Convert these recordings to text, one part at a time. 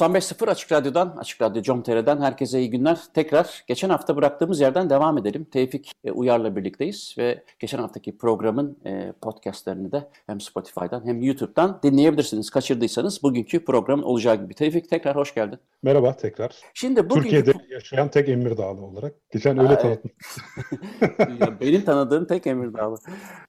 ...95.0 Açık Radyo'dan, Açık Radyo Com.tr'den herkese iyi günler. Tekrar geçen hafta bıraktığımız yerden devam edelim. Tevfik e, Uyar'la birlikteyiz ve geçen haftaki programın e, podcastlerini de hem Spotify'dan hem YouTube'dan dinleyebilirsiniz. Kaçırdıysanız bugünkü programın olacağı gibi. Tevfik tekrar hoş geldin. Merhaba tekrar. Şimdi bugünkü... Türkiye'de yaşayan tek Emir Dağlı olarak. Geçen öyle tanıttım. benim tanıdığım tek Emir Dağlı.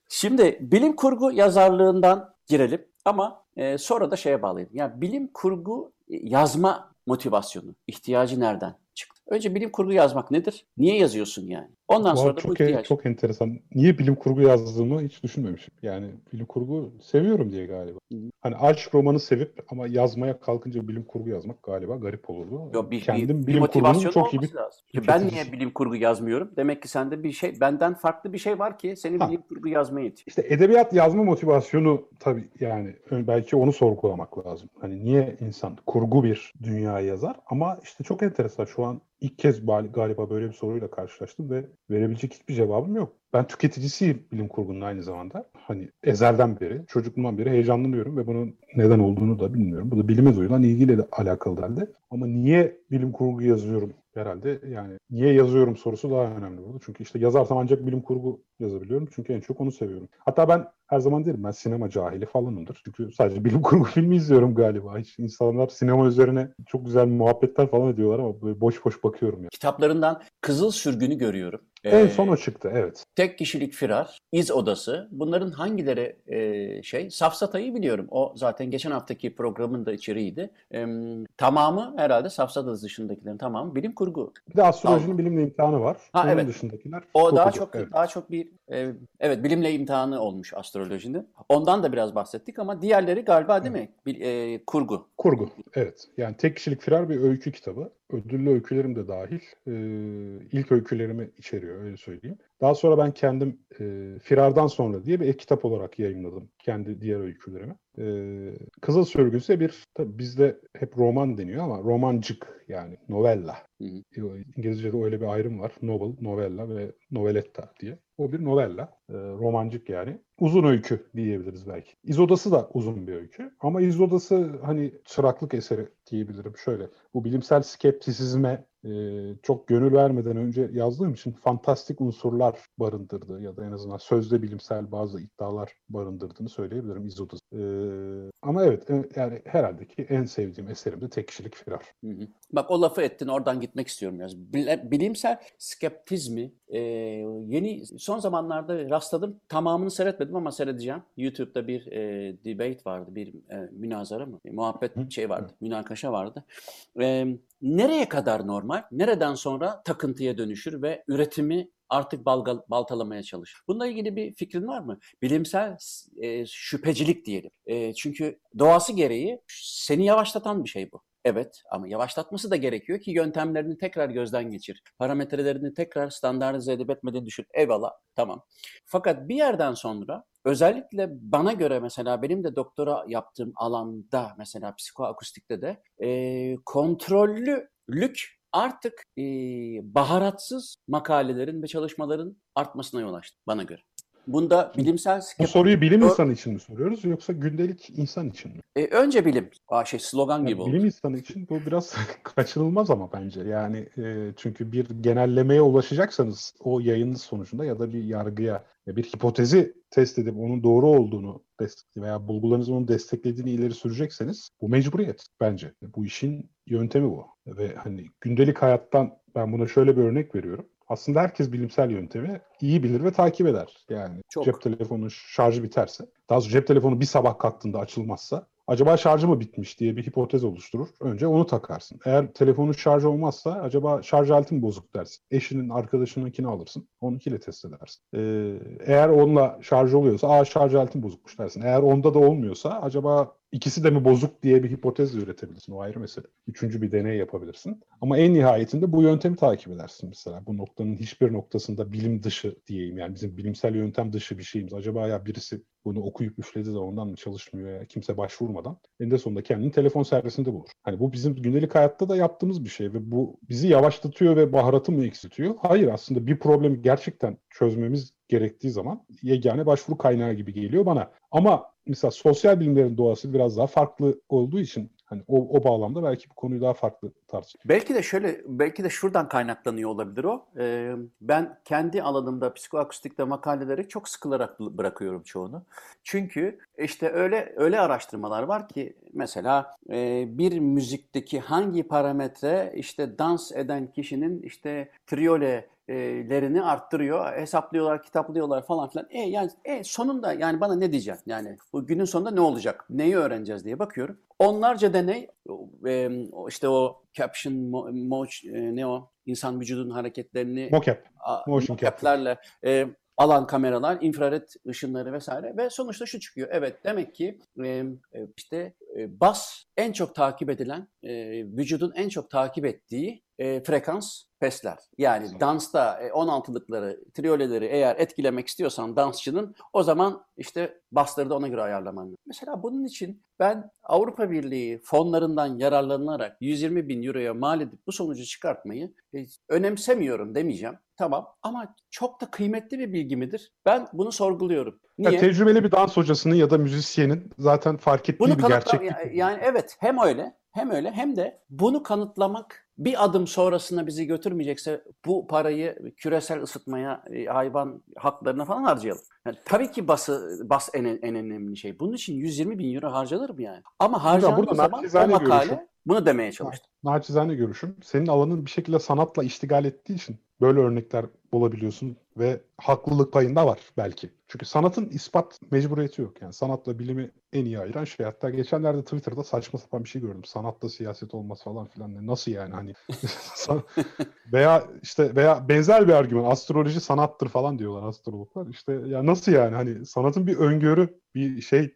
Şimdi bilim kurgu yazarlığından girelim ama e, sonra da şeye bağlayalım. Yani bilim kurgu yazma motivasyonu, ihtiyacı nereden çıktı? Önce bilim kurgu yazmak nedir? Niye yazıyorsun yani? Ondan sonra da çok bu ihtiyaç. çok enteresan. Niye bilim kurgu yazdığımı hiç düşünmemişim. Yani bilim kurgu seviyorum diye galiba. Hani aşk romanı sevip ama yazmaya kalkınca bilim kurgu yazmak galiba garip olurdu. Yo, bir, Kendim bir, bir bilim kurgunun motivasyon çok iyi bir lazım. Ben niye bilim kurgu yazmıyorum? Demek ki sende bir şey, benden farklı bir şey var ki seni Ha. bilim kurgu yazmaya itiyor. İşte edebiyat yazma motivasyonu tabii yani belki onu sorgulamak lazım. Hani niye insan kurgu bir dünya yazar? Ama işte çok enteresan şu an ilk kez galiba böyle bir soruyla karşılaştım ve verebilecek hiçbir cevabım yok. Ben tüketicisiyim bilim kurgunun aynı zamanda. Hani ezelden beri, çocukluğumdan beri heyecanlanıyorum ve bunun neden olduğunu da bilmiyorum. Bu da bilime duyulan ilgiyle de alakalı herhalde. Ama niye bilim kurgu yazıyorum herhalde yani niye yazıyorum sorusu daha önemli burada. Çünkü işte yazarsam ancak bilim kurgu yazabiliyorum. Çünkü en çok onu seviyorum. Hatta ben her zaman derim ben sinema cahili falanımdır. Çünkü sadece bilim kurgu filmi izliyorum galiba. Hiç insanlar sinema üzerine çok güzel muhabbetler falan ediyorlar ama böyle boş boş bakıyorum ya. Kitaplarından Kızıl Sürgün'ü görüyorum. En Ee, son o çıktı evet. Tek kişilik firar, iz odası. Bunların hangileri e, şey? Safsatayı biliyorum. O zaten geçen haftaki programın da içeriğiydi. E, tamamı herhalde Safsata dışındakilerin tamamı bilim kurgu. Bir de astrolojinin Tamam. bilimle imtihanı var. Ha, Onun evet. dışındakiler O daha çok Evet. daha çok bir evet bilimle imtihanı olmuş astrolojinin. Ondan da biraz bahsettik ama diğerleri galiba değil mi? Bir, e, kurgu. Kurgu, evet. Yani tek kişilik firar bir öykü kitabı. Ödüllü öykülerim de dahil. Ee, ilk öykülerimi içeriyor, öyle söyleyeyim. Daha sonra ben kendim e, Firardan Sonra diye bir ek kitap olarak yayınladım. Kendi diğer öykülerimi. Ee, Kızıl Sürgü ise bir, tabii bizde hep roman deniyor ama romancık yani novella. Hı hı. İngilizce'de öyle bir ayrım var. Novel, novella ve noveletta diye. O bir novella. E, romancık yani. Uzun öykü diyebiliriz belki. İzodası da uzun bir öykü. Ama İzodası hani çıraklık eseri diyebilirim. Şöyle bu bilimsel skeptisizme e, çok gönül vermeden önce yazdığım için fantastik unsurlar barındırdı ya da en azından sözde bilimsel bazı iddialar barındırdığını söyleyebilirim İzodası. E, ama evet e, yani herhalde ki en sevdiğim eserim de tek kişilik firar. Hı hı. Bak o lafı ettin oradan gitmek istiyorum biraz. Bilimsel skeptizmi e, yeni son zamanlarda rastladım. Tamamını seyretmedim ama seyredeceğim. YouTube'da bir e, debate vardı, bir e, münazara mı? muhabbet Hı. şey vardı, münakaşa vardı. E, nereye kadar normal? Nereden sonra takıntıya dönüşür ve üretimi artık balgal, baltalamaya çalışır. Bununla ilgili bir fikrin var mı? Bilimsel e, şüphecilik diyelim. E, çünkü doğası gereği seni yavaşlatan bir şey bu. Evet ama yavaşlatması da gerekiyor ki yöntemlerini tekrar gözden geçir. Parametrelerini tekrar standartize edip etmediğini düşün. Eyvallah tamam. Fakat bir yerden sonra özellikle bana göre mesela benim de doktora yaptığım alanda mesela psikoakustikte de e, kontrollülük artık e, baharatsız makalelerin ve çalışmaların artmasına yol açtı bana göre. Bunda bilimsel Bu soruyu bilim insanı için mi soruyoruz yoksa gündelik insan için mi? E, önce bilim. Aa, şey slogan Yani gibi oldu. bilim insanı için bu biraz kaçınılmaz ama bence. Yani e, çünkü bir genellemeye ulaşacaksanız o yayının sonucunda ya da bir yargıya ya bir hipotezi test edip onun doğru olduğunu veya bulgularınızın onu desteklediğini ileri sürecekseniz bu mecburiyet bence. Bu işin yöntemi bu. Ve hani gündelik hayattan ben buna şöyle bir örnek veriyorum. Aslında herkes bilimsel yöntemi iyi bilir ve takip eder. Yani Çok. cep telefonunun şarjı biterse, daha sonra cep telefonu bir sabah kalktığında açılmazsa acaba şarjı mı bitmiş diye bir hipotez oluşturur. Önce onu takarsın. Eğer telefonun şarjı olmazsa acaba şarj aleti mi bozuk dersin. Eşinin arkadaşınınkini alırsın. Onunkiyle test edersin. Ee, eğer onunla şarj oluyorsa aa şarj aletim bozukmuş dersin. Eğer onda da olmuyorsa acaba ikisi de mi bozuk diye bir hipotez üretebilirsin. O ayrı mesele. Üçüncü bir deney yapabilirsin. Ama en nihayetinde bu yöntemi takip edersin mesela. Bu noktanın hiçbir noktasında bilim dışı diyeyim. Yani bizim bilimsel yöntem dışı bir şeyimiz. Acaba ya birisi bunu okuyup üfledi de ondan mı çalışmıyor ya kimse başvurmadan eninde sonunda kendini telefon servisinde bulur. Hani bu bizim gündelik hayatta da yaptığımız bir şey ve bu bizi yavaşlatıyor ve baharatı mı eksiltiyor? Hayır aslında bir problemi gerçekten çözmemiz gerektiği zaman yegane başvuru kaynağı gibi geliyor bana. Ama mesela sosyal bilimlerin doğası biraz daha farklı olduğu için Hani o, o bağlamda belki bu konuyu daha farklı tartışılır. Belki de şöyle, belki de şuradan kaynaklanıyor olabilir o. Ee, ben kendi alanımda psikoakustikte makaleleri çok sıkılarak bırakıyorum çoğunu. Çünkü işte öyle öyle araştırmalar var ki mesela e, bir müzikteki hangi parametre işte dans eden kişinin işte triole lerini arttırıyor. Hesaplıyorlar, kitaplıyorlar falan filan. E yani e, sonunda yani bana ne diyeceksin? Yani bu günün sonunda ne olacak? Neyi öğreneceğiz diye bakıyorum. Onlarca deney e, işte o caption mo, mo, e, ne o insan vücudunun hareketlerini mocap, motion mocap'lerle e, alan kameralar, infrared ışınları vesaire ve sonuçta şu çıkıyor. Evet demek ki e, işte e, bas en çok takip edilen, e, vücudun en çok takip ettiği e, frekans pesler. Yani dansta e, 16'lıkları, trioleleri eğer etkilemek istiyorsan dansçının o zaman işte basları da ona göre ayarlaman. Mesela bunun için ben Avrupa Birliği fonlarından yararlanarak 120 bin euroya mal edip bu sonucu çıkartmayı e, önemsemiyorum demeyeceğim. Tamam ama çok da kıymetli bir bilgi midir? Ben bunu sorguluyorum. Niye? Ya, tecrübeli bir dans hocasının ya da müzisyenin zaten fark ettiği bunu bir gerçeklik. Yani evet hem öyle hem öyle hem de bunu kanıtlamak bir adım sonrasına bizi götürmeyecekse bu parayı küresel ısıtmaya, e, hayvan haklarına falan harcayalım. Yani tabii ki bası, bas en, en önemli şey. Bunun için 120 bin euro harcanır mı yani? Ama harcandığı zaman o makale görüşüm, bunu demeye çalıştı. Naçizane görüşüm. Senin alanın bir şekilde sanatla iştigal ettiği için böyle örnekler bulabiliyorsun ve haklılık payında var belki. Çünkü sanatın ispat mecburiyeti yok. Yani sanatla bilimi en iyi ayıran şey. Hatta geçenlerde Twitter'da saçma sapan bir şey gördüm. Sanatla siyaset olmaz falan filan. Nasıl yani hani veya işte veya benzer bir argüman astroloji sanattır falan diyorlar astrologlar. İşte ya nasıl yani hani sanatın bir öngörü bir şey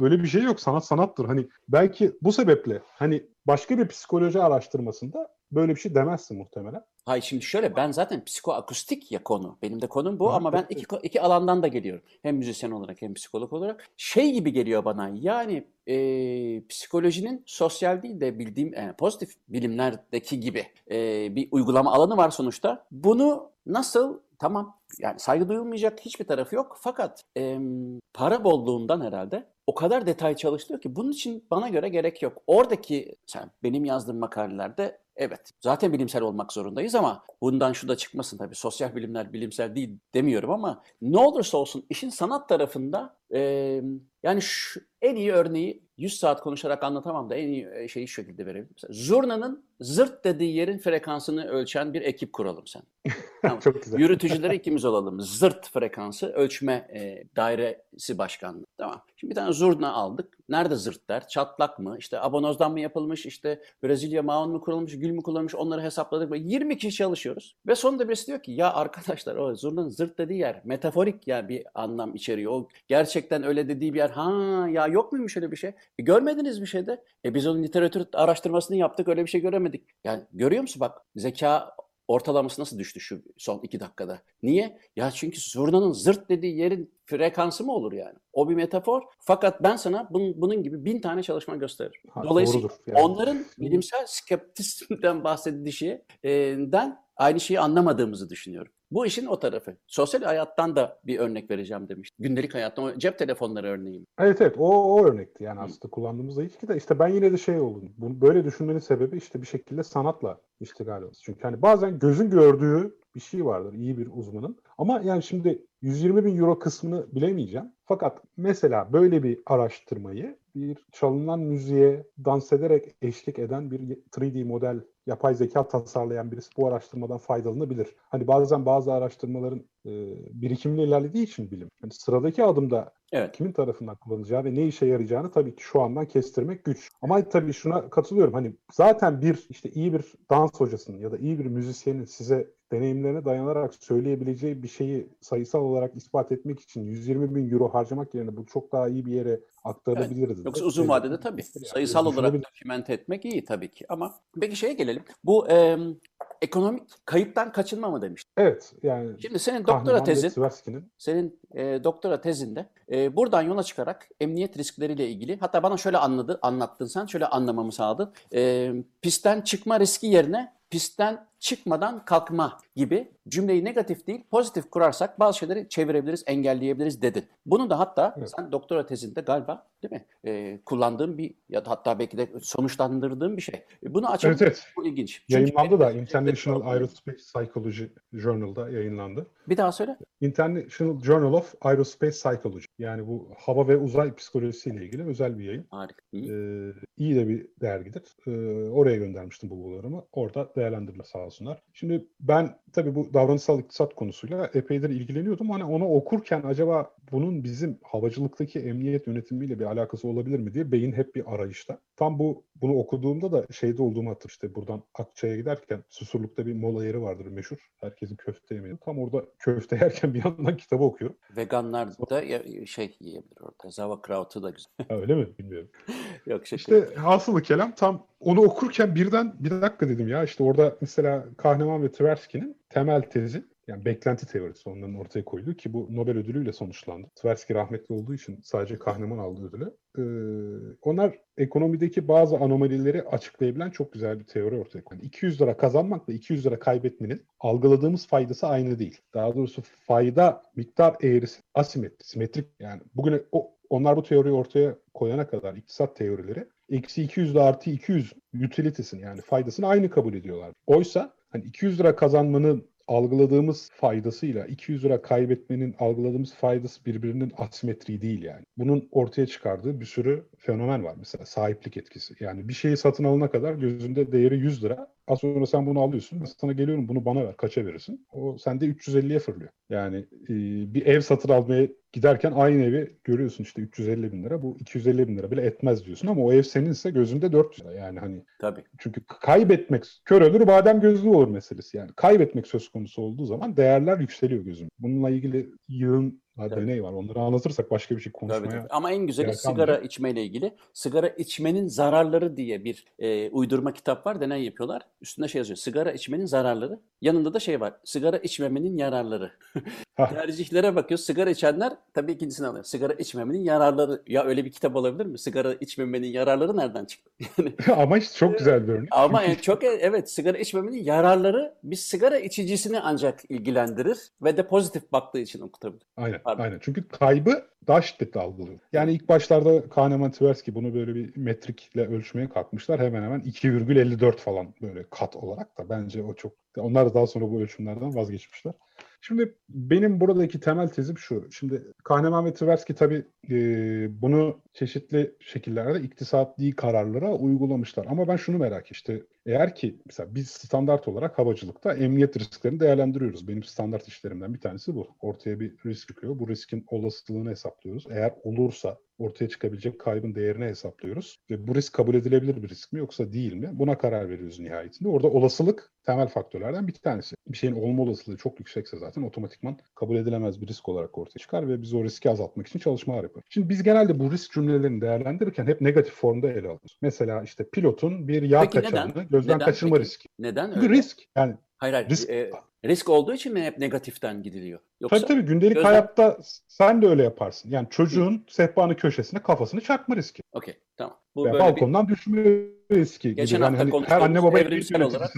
böyle bir şey yok. Sanat sanattır. Hani belki bu sebeple hani başka bir psikoloji araştırmasında böyle bir şey demezsin muhtemelen. Hayır şimdi şöyle ben zaten psikoakustik ya konu. Benim de konum bu ha, ama ben iki, iki alandan da geliyorum. Hem müzisyen olarak hem psikolog olarak. Şey gibi geliyor bana yani e, psikolojinin sosyal değil de bildiğim e, pozitif bilimlerdeki gibi e, bir uygulama alanı var sonuçta. Bunu nasıl tamam yani saygı duyulmayacak hiçbir tarafı yok fakat e, para bolluğundan herhalde o kadar detay çalışılıyor ki bunun için bana göre gerek yok. Oradaki sen benim yazdığım makalelerde Evet, zaten bilimsel olmak zorundayız ama bundan şu da çıkmasın tabii. Sosyal bilimler bilimsel değil demiyorum ama ne olursa olsun işin sanat tarafında e, yani şu, en iyi örneği 100 saat konuşarak anlatamam da en iyi şeyi şu şekilde. Mesela, zurnanın zırt dediği yerin frekansını ölçen bir ekip kuralım sen. Tamam. Çok güzel. Yürütücüleri ikimiz olalım. Zırt frekansı ölçme e, dairesi başkanlığı. Tamam. Şimdi bir tane zurna aldık. Nerede zırt der? Çatlak mı? İşte abonozdan mı yapılmış? İşte Brezilya maun mu kurulmuş? Mü kullanmış? Onları hesapladık. Böyle 20 kişi çalışıyoruz. Ve sonunda birisi diyor ki ya arkadaşlar o zurnanın zırt dediği yer metaforik yani bir anlam içeriyor. O gerçekten öyle dediği bir yer. Ha ya yok muymuş öyle bir şey? E, görmediniz bir şey de. E, biz onun literatür araştırmasını yaptık öyle bir şey göremedik. Yani görüyor musun bak zeka ortalaması nasıl düştü şu son iki dakikada? Niye? Ya çünkü zurnanın zırt dediği yerin frekansı mı olur yani? O bir metafor. Fakat ben sana bunun, bunun gibi bin tane çalışma gösteririm. Ha, Dolayısıyla yani. onların bilimsel skeptisizmden bahsedişinden aynı şeyi anlamadığımızı düşünüyorum. Bu işin o tarafı. Sosyal hayattan da bir örnek vereceğim demiş. Gündelik hayattan, cep telefonları örneği. Evet evet o, o örnekti yani aslında kullandığımızda ilk de işte ben yine de şey oldum. Bunu böyle düşünmenin sebebi işte bir şekilde sanatla iştigal olması. Çünkü hani bazen gözün gördüğü bir şey vardır iyi bir uzmanın. Ama yani şimdi 120 bin euro kısmını bilemeyeceğim. Fakat mesela böyle bir araştırmayı bir çalınan müziğe dans ederek eşlik eden bir 3D model yapay zeka tasarlayan birisi bu araştırmadan faydalanabilir. Hani bazen bazı araştırmaların e, birikimle ilerlediği için bilim. Yani sıradaki adımda Evet. kimin tarafından kullanılacağı ve ne işe yarayacağını tabii ki şu andan kestirmek güç. Ama tabii şuna katılıyorum. Hani zaten bir işte iyi bir dans hocasının ya da iyi bir müzisyenin size deneyimlerine dayanarak söyleyebileceği bir şeyi sayısal olarak ispat etmek için 120 bin euro harcamak yerine bu çok daha iyi bir yere aktarabiliriz. Yoksa uzun vadede tabii Yani sayısal olarak dokümente etmek iyi tabii ki. Ama peki şeye gelelim. Bu e, ekonomik kayıptan kaçınma mı demiş. Evet yani Şimdi senin doktora tezin, senin e, doktora tezinde e, buradan yola çıkarak emniyet riskleriyle ilgili hatta bana şöyle anladı, anlattın sen, şöyle anlamamı sağladın. E, pistten çıkma riski yerine pistten çıkmadan kalkma gibi cümleyi negatif değil pozitif kurarsak bazı şeyleri çevirebiliriz, engelleyebiliriz dedin. Bunu da hatta Evet. sen doktora tezinde galiba değil mi? E, kullandığın bir ya da hatta belki de sonuçlandırdığın bir şey. E, Bunu açalım. evet evet Bu ilginç. Çünkü yayınlandı da International Evet, Aerospace Psychology Journal'da yayınlandı. Bir daha söyle. International Journal of Aerospace Psychology. Yani bu hava ve uzay psikolojisiyle ilgili özel bir yayın. Harika. Hı. Ee, iyi de bir dergidir. Ee, oraya göndermiştim bu bulgularımı. Orada değerlendirme sağ olsunlar. Şimdi ben tabii bu davranışsal iktisat konusuyla epeydir ilgileniyordum. Hani onu okurken acaba bunun bizim havacılıktaki emniyet yönetimiyle bir alakası olabilir mi diye beyin hep bir arayışta. Tam bu bunu okuduğumda da şeyde olduğumu hatırladım. İşte buradan Akçay'a giderken Susurluk'ta bir mola yeri vardır meşhur. Herkesin köfte yemeği. Tam orada köfte yerken bir yandan kitabı okuyorum. Veganlar da şey yiyebilir orada. Sauerkraut'u da güzel. Ha, öyle mi? Bilmiyorum. Yok şaka. İşte hasılı kelam tam onu okurken birden bir dakika dedim ya işte orada mesela Kahneman ve Tversky'nin temel tezi yani beklenti teorisi onların ortaya koyduğu ki bu Nobel ödülüyle sonuçlandı. Tversky rahmetli olduğu için sadece Kahneman aldı ödülü. Ee, onlar ekonomideki bazı anomalileri açıklayabilen çok güzel bir teori ortaya koydu. 200 lira kazanmakla 200 lira kaybetmenin algıladığımız faydası aynı değil. Daha doğrusu fayda miktar eğrisi asimetrik, simetrik yani bugüne o onlar bu teoriyi ortaya koyana kadar iktisat teorileri eksi 200 ile artı 200 utility'sini yani faydasını aynı kabul ediyorlar. Oysa hani 200 lira kazanmanın algıladığımız faydasıyla 200 lira kaybetmenin algıladığımız faydası birbirinin asimetri değil yani. Bunun ortaya çıkardığı bir sürü fenomen var. Mesela sahiplik etkisi. Yani bir şeyi satın alana kadar gözünde değeri 100 lira. Az sonra sen bunu alıyorsun. Ben sana geliyorum bunu bana ver. Kaça verirsin? O sende 350'ye fırlıyor. Yani e, bir ev satın almaya giderken aynı evi görüyorsun işte 350 bin lira. Bu 250 bin lira bile etmez diyorsun ama o ev seninse gözünde 400 lira. Yani hani Tabii. çünkü kaybetmek kör ölür badem gözlü olur meselesi yani. Kaybetmek söz konusu olduğu zaman değerler yükseliyor gözüm. Bununla ilgili yığın Tabii. deney var. Onları anlatırsak başka bir şey Tabii, konuşmaya tabii. Ama en güzeli sigara kalmıyor. içmeyle ilgili. Sigara içmenin zararları diye bir e, uydurma kitap var. Deney yapıyorlar. Üstünde şey yazıyor. Sigara içmenin zararları. Yanında da şey var. Sigara içmemenin yararları. Tercihlere bakıyor. Sigara içenler tabii ikincisini alıyor. Sigara içmemenin yararları. Ya öyle bir kitap olabilir mi? Sigara içmemenin yararları nereden çıktı? Yani Ama işte çok güzel bir örnek. ama en çok evet sigara içmemenin yararları bir sigara içicisini ancak ilgilendirir ve de pozitif baktığı için okutabilir. Aynen, Pardon. aynen. Çünkü kaybı daha şiddetli algılıyor. Yani ilk başlarda Kahneman Tversky bunu böyle bir metrikle ölçmeye kalkmışlar. Hemen hemen 2,54 falan böyle kat olarak da bence o çok. Onlar da daha sonra bu ölçümlerden vazgeçmişler. Şimdi benim buradaki temel tezim şu. Şimdi Kahneman ve Tversky tabii e, bunu çeşitli şekillerde iktisadi kararlara uygulamışlar. Ama ben şunu merak. İşte eğer ki mesela biz standart olarak havacılıkta emniyet risklerini değerlendiriyoruz. Benim standart işlerimden bir tanesi bu. Ortaya bir risk çıkıyor. Bu riskin olasılığını hesaplıyoruz. Eğer olursa ortaya çıkabilecek kaybın değerini hesaplıyoruz. Ve bu risk kabul edilebilir bir risk mi yoksa değil mi? Buna karar veriyoruz nihayetinde. Orada olasılık temel faktörlerden bir tanesi. Bir şeyin olma olasılığı çok yüksekse zaten otomatikman kabul edilemez bir risk olarak ortaya çıkar ve biz o riski azaltmak için çalışmalar yapıyoruz. Şimdi biz genelde bu risk cümlelerini değerlendirirken hep negatif formda ele alıyoruz. Mesela işte pilotun bir yağ Peki neden? Gözden Neden kaçırma peki? riski. Neden Çünkü öyle? risk yani Hayır hayır. Risk- e, risk olduğu için mi hep negatiften gidiliyor? Yoksa tabii tabii gündelik gözden- hayatta sen de öyle yaparsın. Yani çocuğun sehpanın köşesine kafasını çarpma riski. okey tamam. Bu Veya böyle bir balkondan düşme riski Geçen gibi. Yani hafta hani her anne baba evrimsel olarak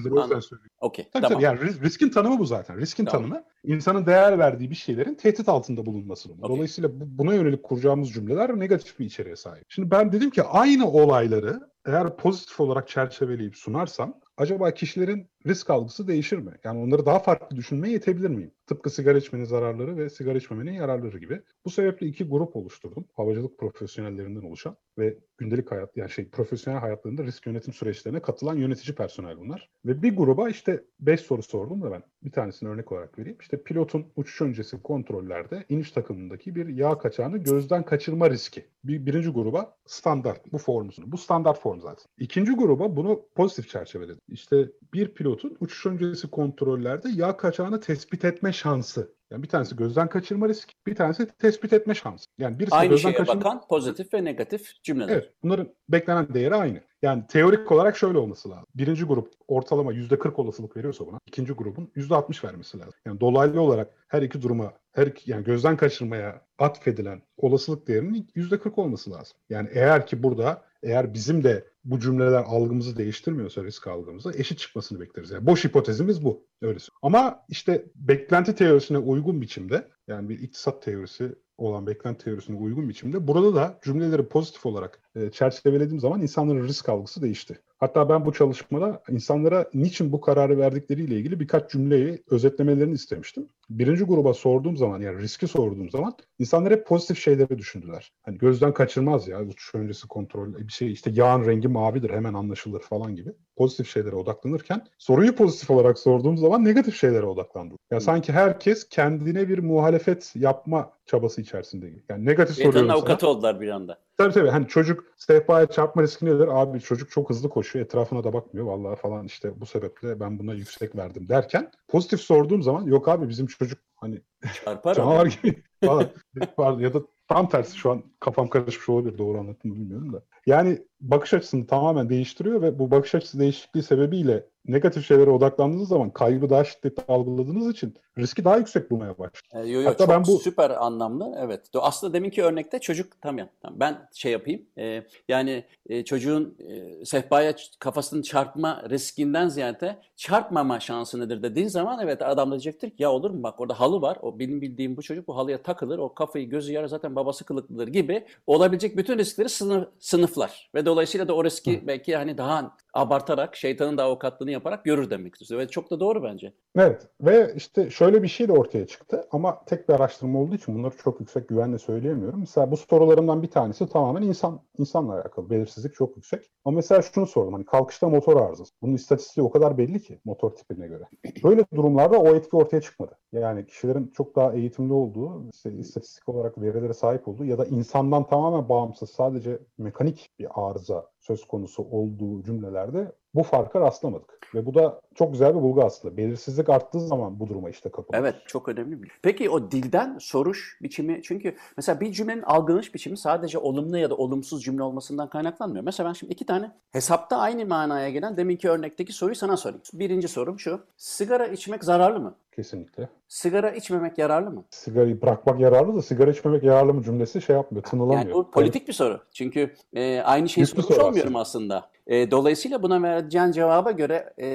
okey Tabii tamam. tabii yani ris- riskin tanımı bu zaten. Riskin Tamam. tanımı insanın değer verdiği bir şeylerin tehdit altında bulunması. Okey. Dolayısıyla bu- buna yönelik kuracağımız cümleler negatif bir içeriğe sahip. Şimdi ben dedim ki aynı olayları eğer pozitif olarak çerçeveleyip sunarsam acaba kişilerin risk algısı değişir mi? Yani onları daha farklı düşünmeye yetebilir miyim? Tıpkı sigara içmenin zararları ve sigara içmemenin yararları gibi. Bu sebeple iki grup oluşturdum. Havacılık profesyonellerinden oluşan ve gündelik hayat yani şey profesyonel hayatlarında risk yönetim süreçlerine katılan yönetici personel bunlar. Ve bir gruba işte 5 soru sordum da ben bir tanesini örnek olarak vereyim. İşte pilotun uçuş öncesi kontrollerde iniş takımındaki bir yağ kaçağını gözden kaçırma riski. Bir, birinci gruba standart bu formunu. Bu standart form zaten. İkinci gruba bunu pozitif çerçeveledim. İşte bir pilotun uçuş öncesi kontrollerde yağ kaçağını tespit etme şansı. Yani bir tanesi gözden kaçırma riski, bir tanesi tespit etme şansı. Yani birisi Aynı gözden şeye kaçırma... bakan pozitif ve negatif cümleler. Evet, bunların beklenen değeri aynı. Yani teorik olarak şöyle olması lazım. Birinci grup ortalama %40 olasılık veriyorsa buna, ikinci grubun %60 vermesi lazım. Yani dolaylı olarak her iki duruma, her iki, yani gözden kaçırmaya atfedilen olasılık değerinin %40 olması lazım. Yani eğer ki burada eğer bizim de bu cümleler algımızı değiştirmiyorsa risk algımızı eşit çıkmasını bekleriz. Yani boş hipotezimiz bu. Öyle Ama işte beklenti teorisine uygun biçimde yani bir iktisat teorisi olan beklenti teorisine uygun biçimde burada da cümleleri pozitif olarak e, çerçevelediğim zaman insanların risk algısı değişti. Hatta ben bu çalışmada insanlara niçin bu kararı verdikleriyle ilgili birkaç cümleyi özetlemelerini istemiştim. Birinci gruba sorduğum zaman yani riski sorduğum zaman insanlar hep pozitif şeyleri düşündüler. Hani gözden kaçırmaz ya uçuş öncesi kontrol bir şey işte yağın rengi mavidir hemen anlaşılır falan gibi. Pozitif şeylere odaklanırken soruyu pozitif olarak sorduğum zaman negatif şeylere odaklandım. Ya yani sanki herkes kendine bir muhalefet yapma çabası içerisinde. Yani negatif Şeytanın soruyorum avukatı sana. oldular bir anda. Tabii tabii. Hani çocuk sehpaya çarpma riski nedir? Abi çocuk çok hızlı koşuyor. Etrafına da bakmıyor. Vallahi falan işte bu sebeple ben buna yüksek verdim derken pozitif sorduğum zaman yok abi bizim çocuk hani Çarpar canavar gibi falan. Ya da tam tersi şu an kafam karışmış olabilir. Doğru anlattım bilmiyorum da. Yani bakış açısını tamamen değiştiriyor ve bu bakış açısı değişikliği sebebiyle negatif şeylere odaklandığınız zaman kaybı daha şiddetli algıladığınız için riski daha yüksek bulmaya başlıyor. E, yo, yo, Hatta ben bu- süper anlamlı. Evet. Aslında deminki örnekte çocuk tamam, tamam ben şey yapayım. E, yani e, çocuğun e, sehpaya kafasının çarpma riskinden ziyade çarpmama şansı nedir dediğin zaman evet adam da diyecektir ki ya olur mu bak orada halı var. O benim bildiğim bu çocuk bu halıya takılır. O kafayı gözü yarar zaten babası kılıklıdır gibi olabilecek bütün riskleri sınıf, sınıflar ve dolayısıyla da o riski belki hani daha abartarak şeytanın da avukatlığını yaparak görür demek istiyor. Ve çok da doğru bence. Evet ve işte şöyle bir şey de ortaya çıktı ama tek bir araştırma olduğu için bunları çok yüksek güvenle söyleyemiyorum. Mesela bu sorularımdan bir tanesi tamamen insan insanla alakalı. Belirsizlik çok yüksek. Ama mesela şunu sordum hani kalkışta motor arızası. Bunun istatistiği o kadar belli ki motor tipine göre. Böyle durumlarda o etki ortaya çıkmadı. Yani kişilerin çok daha eğitimli olduğu, işte istatistik olarak verilere sahip olduğu ya da insandan tamamen bağımsız sadece mekanik bir arıza söz konusu olduğu cümlelerde bu farka rastlamadık. Ve bu da çok güzel bir bulgu aslında. Belirsizlik arttığı zaman bu duruma işte kapılır. Evet çok önemli bir. Peki o dilden soruş biçimi çünkü mesela bir cümlenin algılanış biçimi sadece olumlu ya da olumsuz cümle olmasından kaynaklanmıyor. Mesela ben şimdi iki tane hesapta aynı manaya gelen deminki örnekteki soruyu sana sorayım. Birinci sorum şu. Sigara içmek zararlı mı? Kesinlikle. Sigara içmemek yararlı mı? Sigarayı bırakmak yararlı da sigara içmemek yararlı mı cümlesi şey yapmıyor, tınılamıyor. Yani bu politik bir soru. Çünkü e, aynı şeyi sormuş olmuyorum aslında. E, dolayısıyla buna vereceğin cevaba göre e,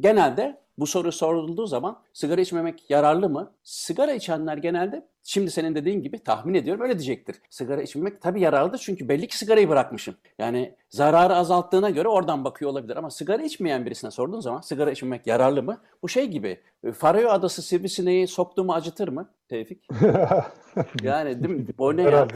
genelde bu soru sorulduğu zaman sigara içmemek yararlı mı? Sigara içenler genelde şimdi senin dediğin gibi tahmin ediyorum öyle diyecektir. Sigara içmemek tabii yararlıdır çünkü belli ki sigarayı bırakmışım. Yani zararı azalttığına göre oradan bakıyor olabilir ama sigara içmeyen birisine sorduğun zaman sigara içmemek yararlı mı? Bu şey gibi e, Faroe Adası sivrisineği soktu mu acıtır mı Tevfik? Yani değil mi? O ne ya?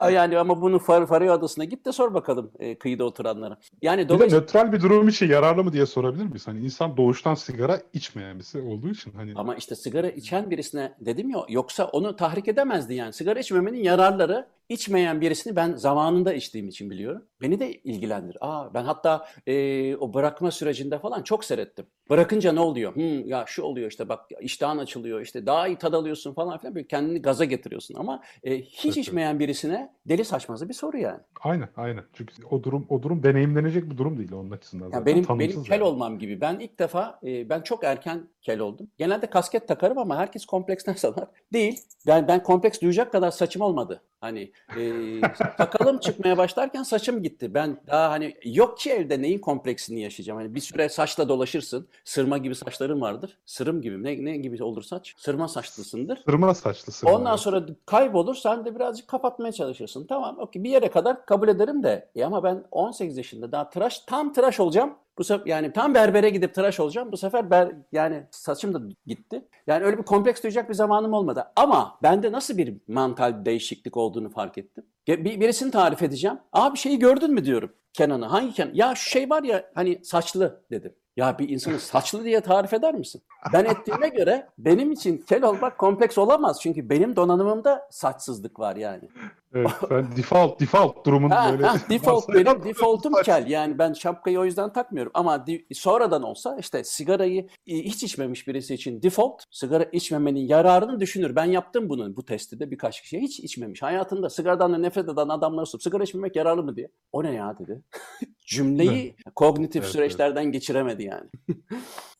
Yani ama bunu Far Faroe Adası'na git de sor bakalım e, kıyıda oturanlara. Yani Bir de nötral bir durum için yararlı mı diye sorabilir miyiz? Hani insan doğuştan sigara içmeyen birisi olduğu için hani ama işte sigara içen birisine dedim ya yoksa onu tahrik edemezdi yani. Sigara içmemenin yararları içmeyen birisini ben zamanında içtiğim için biliyorum. Beni de ilgilendir. Aa ben hatta e, o bırakma sürecinde falan çok seyrettim. Bırakınca ne oluyor? Hmm, ya şu oluyor işte bak iştahın açılıyor işte daha iyi tad alıyorsun falan filan böyle kendini gaza getiriyorsun ama e, hiç Evet, içmeyen birisine deli saçması bir soru yani. aynen aynen. Çünkü o durum o durum deneyimlenecek bir durum değil onun açısından. Ya zaten. benim Tanımsız benim kel yani. olmam gibi. Ben ilk defa e, ben çok erken kel oldum. Genelde kasket takarım ama herkes kompleksten sanar. Değil. Ben ben kompleks duyacak kadar saçım olmadı. Hani e, sakalım çıkmaya başlarken saçım gitti. Ben daha hani yok ki evde neyin kompleksini yaşayacağım. Hani bir süre saçla dolaşırsın. Sırma gibi saçların vardır. Sırım gibi ne ne gibi olur saç? Sırma saçlısındır. Sırma saçlı sırma. Ondan sonra kaybolur sen de birazcık kapatmaya çalışırsın. Tamam okey bir yere kadar kabul ederim de. E ama ben 18 yaşında daha tıraş tam tıraş olacağım. Bu sefer yani tam berbere gidip tıraş olacağım. Bu sefer ber, yani saçım da gitti. Yani öyle bir kompleks duyacak bir zamanım olmadı. Ama bende nasıl bir mental değişiklik olduğunu fark ettim. Bir, birisini tarif edeceğim. Abi şeyi gördün mü diyorum. Kenan'ı. Hangi Kenan? Ya şu şey var ya hani saçlı dedim. Ya bir insanı saçlı diye tarif eder misin? Ben ettiğime göre benim için kel olmak kompleks olamaz. Çünkü benim donanımımda saçsızlık var yani. Evet, ben default default durumun ha, böyle. Ha, default benim defaultum kel. Yani ben şapkayı o yüzden takmıyorum. Ama sonradan olsa işte sigarayı hiç içmemiş birisi için default sigara içmemenin yararını düşünür. Ben yaptım bunu bu testi de birkaç kişiye hiç içmemiş. Hayatında sigaradan da nefret eden adamlara sorup sigara içmemek yararlı mı diye. O ne ya dedi. Cümleyi kognitif Evet, süreçlerden geçiremedi yani.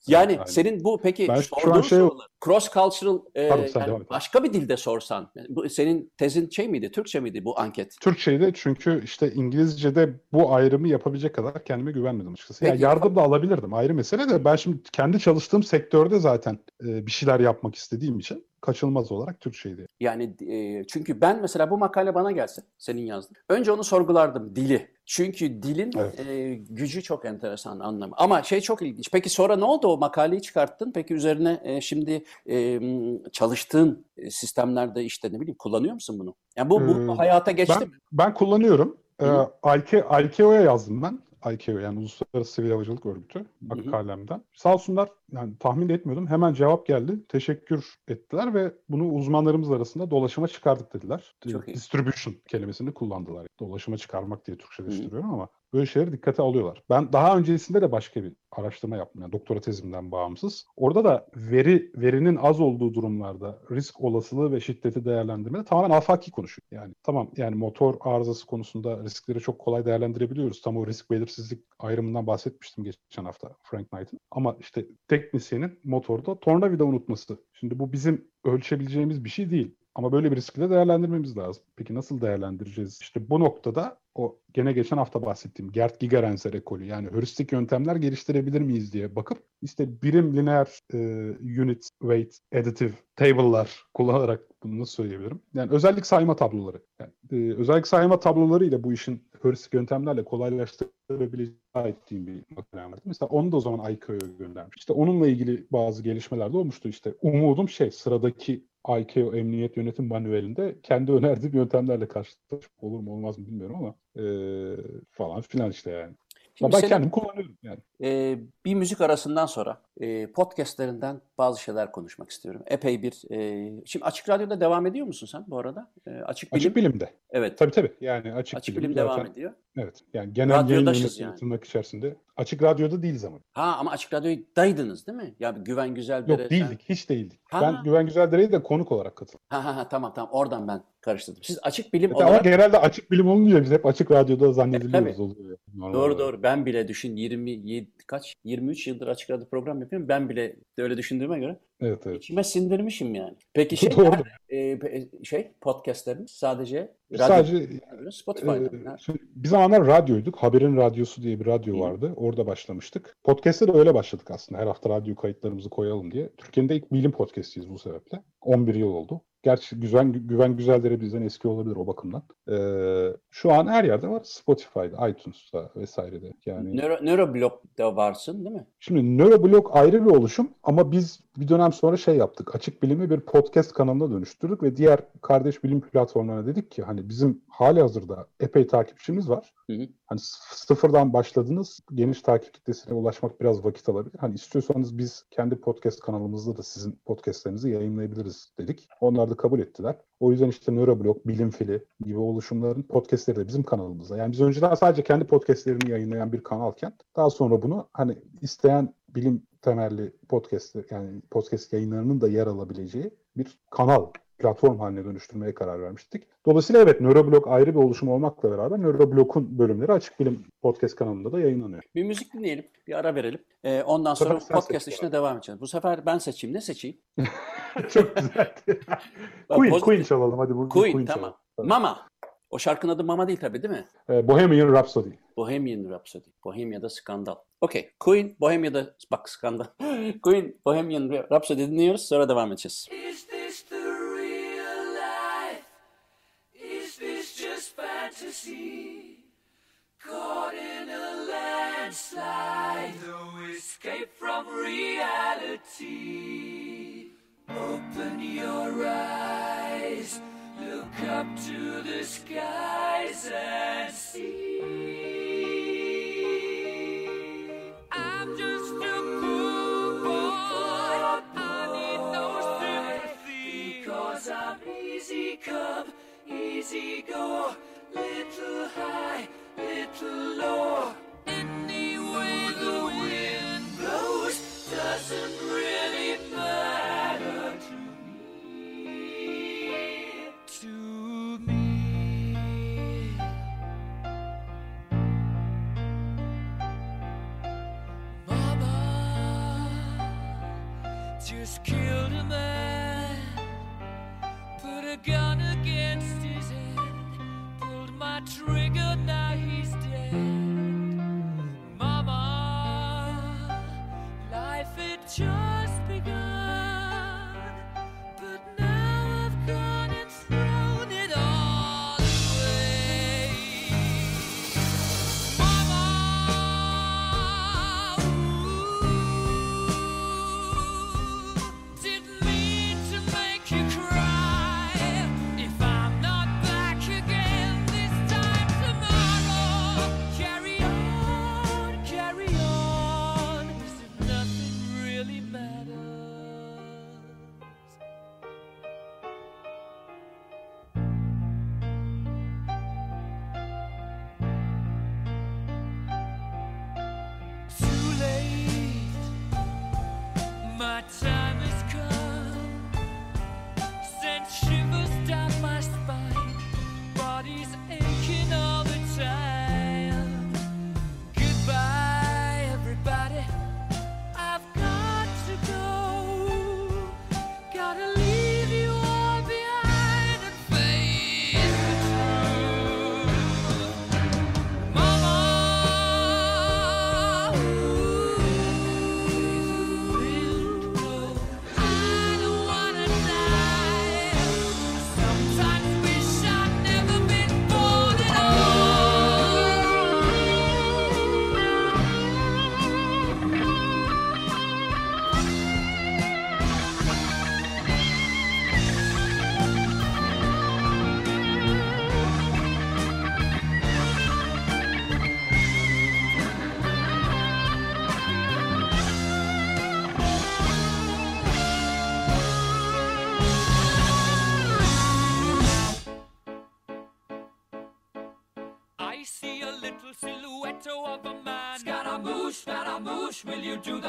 Yani Aynen. senin bu peki Ben sorduğun şey- sorular cross cultural e, Pardon, yani başka bir dilde sorsan bu senin tezin şey miydi Türkçe miydi bu anket? Türkçe'de çünkü işte İngilizce'de bu ayrımı yapabilecek kadar kendime güvenmedim açıkçası. Yani Peki. yardım da alabilirdim ayrı mesele de ben şimdi kendi çalıştığım sektörde zaten e, bir şeyler yapmak istediğim için kaçınılmaz olarak Türkçeydi. Yani e, çünkü ben mesela bu makale bana gelse senin yazdığın. Önce onu sorgulardım dili. Çünkü dilin Evet. e, gücü çok enteresan anlamı. Ama şey çok ilginç. Peki sonra ne oldu o makaleyi çıkarttın? Peki üzerine e, şimdi e, çalıştığın e, sistemlerde işte ne bileyim kullanıyor musun bunu? Yani bu, bu Ee, hayata geçti ben, mi? ben kullanıyorum. Hı. IK, IKO'ya yazdım ben. IKO yani Uluslararası Sivil Havacılık Örgütü hı. makalemden. Sağ olsunlar yani tahmin etmiyordum. Hemen cevap geldi. Teşekkür ettiler ve bunu uzmanlarımız arasında dolaşıma çıkardık dediler. Çok iyi. Distribution kelimesini kullandılar. Dolaşıma çıkarmak diye. Türkçeleştiriyorum ama böyle şeyleri dikkate alıyorlar. Ben daha öncesinde de başka bir araştırma yaptım. Yani doktora tezimden bağımsız. Orada da veri verinin az olduğu durumlarda risk olasılığı ve şiddeti değerlendirmede tamamen afaki konuşuyor. Yani tamam yani motor arızası konusunda riskleri çok kolay değerlendirebiliyoruz. Tam o risk belirsizlik ayrımından bahsetmiştim geçen hafta Frank Knight'ın. Ama işte teknisyenin motorda tornavida unutması. Şimdi bu bizim ölçebileceğimiz bir şey değil. Ama böyle bir riski de değerlendirmemiz lazım. Peki nasıl değerlendireceğiz? İşte bu noktada o gene geçen hafta bahsettiğim Gert Gigerenzer ekolü yani heuristik yöntemler geliştirebilir miyiz diye bakıp işte birim lineer e, unit weight additive table'lar kullanarak bunu nasıl söyleyebilirim? Yani özellik sayma tabloları. Yani, e, özellik sayma tabloları ile bu işin heuristik yöntemlerle kolaylaştırabileceği ettiğim bir makalem vardı. Mesela onu da o zaman ICAO'ya göndermiş. İşte onunla ilgili bazı gelişmeler de olmuştu. İşte umudum şey sıradaki ICAO Emniyet Yönetim Manuelinde kendi önerdiğim yöntemlerle karşılaşıp olur mu olmaz mı bilmiyorum ama e, falan filan işte yani. Şimdi ben senin- kendim kullanıyorum yani. Ee, bir müzik arasından sonra e, podcastlerinden bazı şeyler konuşmak istiyorum. Epey bir... e, şimdi Açık Radyo'da devam ediyor musun sen bu arada? E, açık Bilim. Açık bilimde. Evet. Tabii tabii. Yani açık, Açık bilim, Bilim devam zaten- ediyor. Evet. Yani genel yayın Radyodaşız yönetimi yani. tırnak içerisinde. Açık radyoda değiliz ama. Ha ama Açık Radyo'daydınız değil mi? Ya Güven Güzeldere... Yok değildik. Hiç değildik. Ha. Ben Güven Güzeldere'ye de konuk olarak katıldım. Ha ha ha tamam tamam oradan ben karıştırdım. Siz Açık Bilim Ama olarak... genelde açık bilim olunca biz hep açık radyoda zannediliyoruz. tabii. oluyor. Normal Doğru olarak. doğru. Ben bile düşün 27 kaç 23 yıldır Açık Radyo program yapıyorum. Ben bile begynner jo det. Evet evet. içime sindirmişim yani. Peki şey Doğru. E, şey podcastlerimiz sadece radyo Sadece Spotify'da. Şimdi bir zamanlar radyoyduk. Haberin Radyosu diye bir radyo Hı. vardı. Orada başlamıştık. Podcast'te de öyle başladık aslında. Her hafta radyo kayıtlarımızı koyalım diye. Türkiye'nin de ilk bilim podcast'iyiz bu sebeple. 11 yıl oldu. Gerçi Güven, Güven Güzelleri bizden eski olabilir o bakımdan. Ee, şu an her yerde var. Spotify'da, iTunes'ta vesairede. Yani Nöro, Nöroblog'da varsın değil mi? Şimdi Neuroblog ayrı bir oluşum ama biz bir dönem sonra şey yaptık. Açık Bilimi bir podcast kanalına dönüştürdük ve diğer kardeş bilim platformlarına dedik ki hani bizim hali hazırda epey takipçimiz var. Hı hı. Hani sıfırdan başladınız. Geniş takip kitlesine ulaşmak biraz vakit alabilir. Hani istiyorsanız biz kendi podcast kanalımızda da sizin podcastlerinizi yayınlayabiliriz dedik. Onlar da kabul ettiler. O yüzden işte Neuroblog, Bilim Fili gibi oluşumların podcastleri de bizim kanalımızda. Yani biz önceden sadece kendi podcastlerini yayınlayan bir kanalken daha sonra bunu hani isteyen bilim temelli podcast yani podcast yayınlarının da yer alabileceği bir kanal platform haline dönüştürmeye karar vermiştik. Dolayısıyla evet Neuroblog ayrı bir oluşum olmakla beraber Neuroblog'un bölümleri Açık Bilim podcast kanalında da yayınlanıyor. Bir müzik dinleyelim. Bir ara verelim. Ee, ondan sonra podcast işine devam edeceğiz. Bu sefer ben seçeyim. Ne seçeyim? Çok güzel. Queen, Queen çalalım hadi Queen, Queen tamam. çalalım. Mama. O şarkının adı Mama değil tabii değil mi? Ee, Bohemian Rhapsody. Bohemian Rhapsody. Bohemia'da skandal. Okey. Queen, Bohemia'da bak skandal. Queen, Bohemian Rhapsody dinliyoruz. Sonra devam edeceğiz. Is this the real life? Is this just fantasy? Caught in a land landslide, no escape from reality. Open your eyes, look up to the skies and see. You do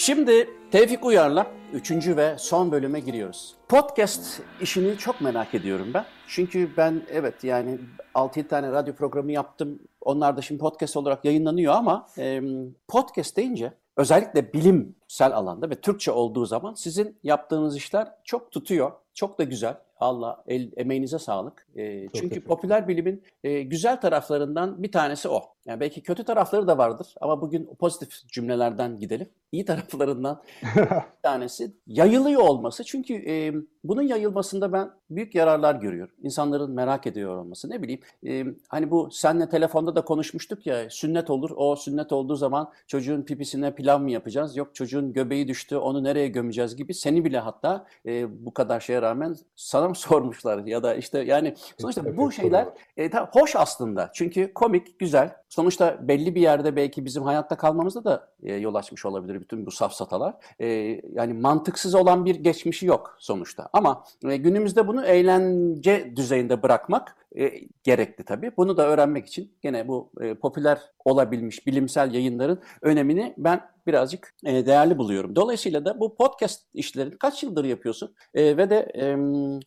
Şimdi Tevfik Uyar'la üçüncü ve son bölüme giriyoruz. Podcast işini çok merak ediyorum ben. Çünkü ben evet yani 6-7 tane radyo programı yaptım. Onlar da şimdi podcast olarak yayınlanıyor ama e, podcast deyince özellikle bilimsel alanda ve Türkçe olduğu zaman sizin yaptığınız işler çok tutuyor. Çok da güzel. Allah el, emeğinize sağlık. E, çünkü popüler bilimin e, güzel taraflarından bir tanesi o. Yani belki kötü tarafları da vardır ama bugün pozitif cümlelerden gidelim. İyi taraflarından bir tanesi yayılıyor olması. Çünkü e, bunun yayılmasında ben büyük yararlar görüyorum. İnsanların merak ediyor olması. Ne bileyim e, hani bu senle telefonda da konuşmuştuk ya sünnet olur. O sünnet olduğu zaman çocuğun pipisine pilav mı yapacağız? Yok çocuğun göbeği düştü onu nereye gömeceğiz gibi. Seni bile hatta e, bu kadar şeye rağmen sana mı sormuşlar? Ya da işte yani sonuçta bu şeyler e, ta- hoş aslında. Çünkü komik, güzel. Sonuçta belli bir yerde belki bizim hayatta kalmamızda da e, yol açmış olabilir bütün bu safsatalar. E, yani mantıksız olan bir geçmişi yok sonuçta. Ama e, günümüzde bunu eğlence düzeyinde bırakmak e, gerekli tabii. Bunu da öğrenmek için gene bu e, popüler olabilmiş bilimsel yayınların önemini ben birazcık e, değerli buluyorum. Dolayısıyla da bu podcast işlerini kaç yıldır yapıyorsun? E, ve de e,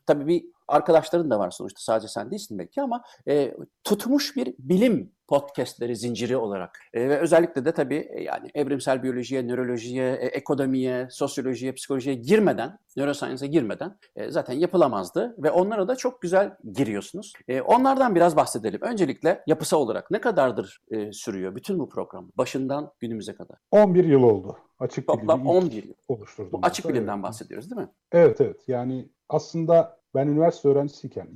tabii bir arkadaşların da var sonuçta sadece sen değilsin belki ama e, tutmuş bir bilim podcastleri zinciri olarak E, ve özellikle de tabii e, yani evrimsel biyolojiye, nörolojiye, e, ekonomiye, sosyolojiye, psikolojiye girmeden, neuroscience'a girmeden e, zaten yapılamazdı ve onlara da çok güzel giriyorsunuz. E, onlardan biraz bahsedelim. Öncelikle yapısal olarak ne kadardır e, sürüyor bütün bu program başından günümüze kadar? 11 yıl oldu. Açık Toplam bilimi ilk 11 yıl. oluşturdum. Bu açık Evet. bilimden bahsediyoruz değil mi? Evet evet yani aslında ben üniversite öğrencisiyken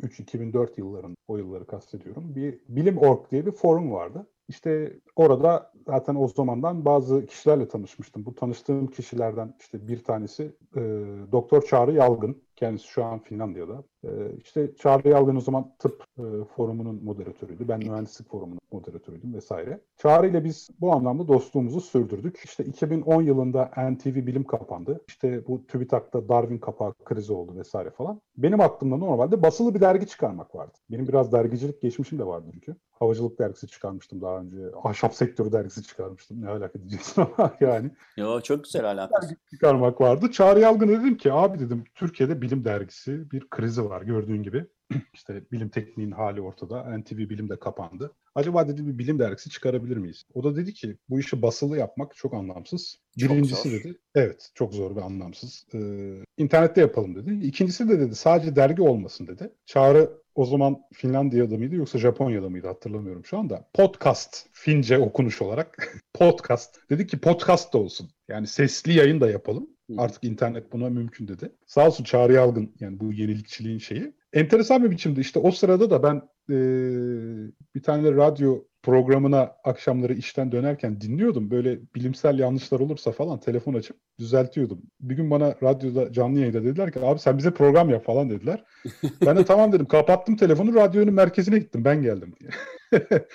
2003-2004 yılların o yılları kastediyorum. Bir Bilim.org diye bir forum vardı. İşte orada zaten o zamandan bazı kişilerle tanışmıştım. Bu tanıştığım kişilerden işte bir tanesi e, Doktor Çağrı Yalgın. Kendisi şu an Finlandiya'da. E, işte Çağrı Yalgın o zaman tıp e, forumunun moderatörüydü. Ben mühendislik forumunun moderatörüydüm vesaire. Çağrı ile biz bu anlamda dostluğumuzu sürdürdük. İşte 2010 yılında NTV Bilim kapandı. İşte bu TÜBİTAK'ta Darwin kapağı krizi oldu vesaire falan. Benim aklımda normalde basılı bir dergi çıkarmak vardı. Benim biraz dergicilik geçmişim de vardı çünkü. Havacılık dergisi çıkarmıştım daha önce. Ahşap sektörü dergisi çıkarmıştım. Ne alaka diyeceksin ama yani. Yo çok güzel alakası. Dergi çıkarmak vardı. Çağrı Yalgın'a dedim ki abi dedim Türkiye'de bilim dergisi bir krizi var gördüğün gibi. işte bilim tekniğin hali ortada. NTV Bilim de kapandı. Acaba dedi bir bilim dergisi çıkarabilir miyiz? O da dedi ki bu işi basılı yapmak çok anlamsız. Çok Birincisi zor. dedi evet çok zor ve anlamsız. Ee, internette yapalım dedi. İkincisi de dedi sadece dergi olmasın dedi. Çağrı o zaman Finlandiya'da mıydı yoksa Japonya'da mıydı hatırlamıyorum şu anda. Podcast Fince okunuş olarak podcast. Dedi ki podcast da olsun. Yani sesli yayın da yapalım. Artık internet buna mümkün dedi. Sağ olsun Çağrı Yalgın yani bu yenilikçiliğin şeyi. Enteresan bir biçimde işte o sırada da ben eee, bir tane radyo programına akşamları işten dönerken dinliyordum. Böyle bilimsel yanlışlar olursa falan telefon açıp düzeltiyordum. Bir gün bana radyoda canlı yayında dediler ki abi sen bize program yap falan dediler. Ben de tamam dedim kapattım telefonu radyonun merkezine gittim ben geldim diye.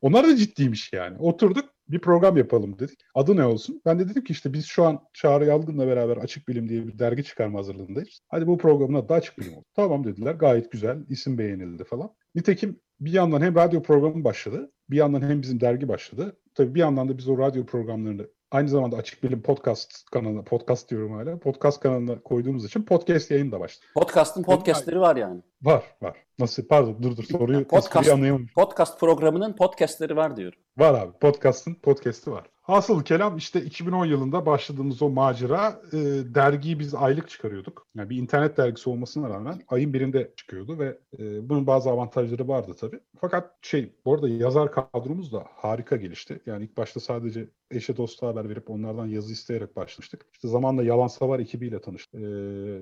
Onlar da ciddiymiş yani. Oturduk bir program yapalım dedik. Adı ne olsun? Ben de dedim ki işte biz şu an Çağrı Yalgın'la beraber Açık Bilim diye bir dergi çıkarma hazırlığındayız. Hadi bu programın adı da Açık Bilim oldu. Tamam dediler. Gayet güzel. isim beğenildi falan. Nitekim bir yandan hem radyo programı başladı. Bir yandan hem bizim dergi başladı. Tabii bir yandan da biz o radyo programlarını aynı zamanda Açık Bilim podcast kanalına, podcast diyorum hala, podcast kanalına koyduğumuz için podcast yayın da başladı. Podcast'ın podcastleri var yani. Var, var. Nasıl? Pardon, dur dur soruyu, Podcast- anlayamadım. Podcast programının podcastleri var diyorum. Var abi. Podcast'ın podcast'i var. Hasıl kelam işte 2010 yılında başladığımız o macera e, dergiyi biz aylık çıkarıyorduk. Yani bir internet dergisi olmasına rağmen ayın birinde çıkıyordu ve e, bunun bazı avantajları vardı tabii. Fakat şey bu arada yazar kadromuz da harika gelişti. Yani ilk başta sadece eşe dosta haber verip onlardan yazı isteyerek başlamıştık. İşte zamanla Yalan Savar ekibiyle tanıştık. E,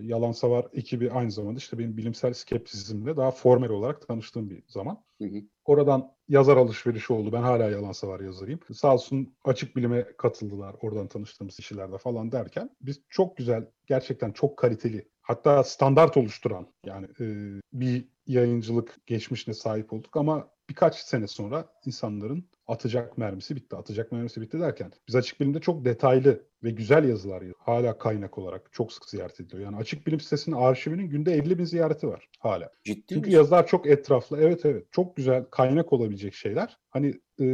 Yalan Savar ekibi aynı zamanda işte benim bilimsel skepsizmle daha formel olarak tanıştığım bir zaman. Hı hı. Oradan yazar alışverişi oldu. Ben hala yalan savar yazarıyım. Sağ olsun açık bilime katıldılar. Oradan tanıştığımız kişilerde falan derken biz çok güzel, gerçekten çok kaliteli hatta standart oluşturan yani e, bir yayıncılık geçmişine sahip olduk ama birkaç sene sonra insanların atacak mermisi bitti. Atacak mermisi bitti derken biz açık bilimde çok detaylı ve güzel yazılar. Hala kaynak olarak çok sık ziyaret ediliyor. Yani açık bilim sitesinin arşivinin günde 50 bin ziyareti var hala. Ciddi Çünkü misin? yazılar çok etraflı. Evet evet. Çok güzel kaynak olabilecek şeyler. Hani e,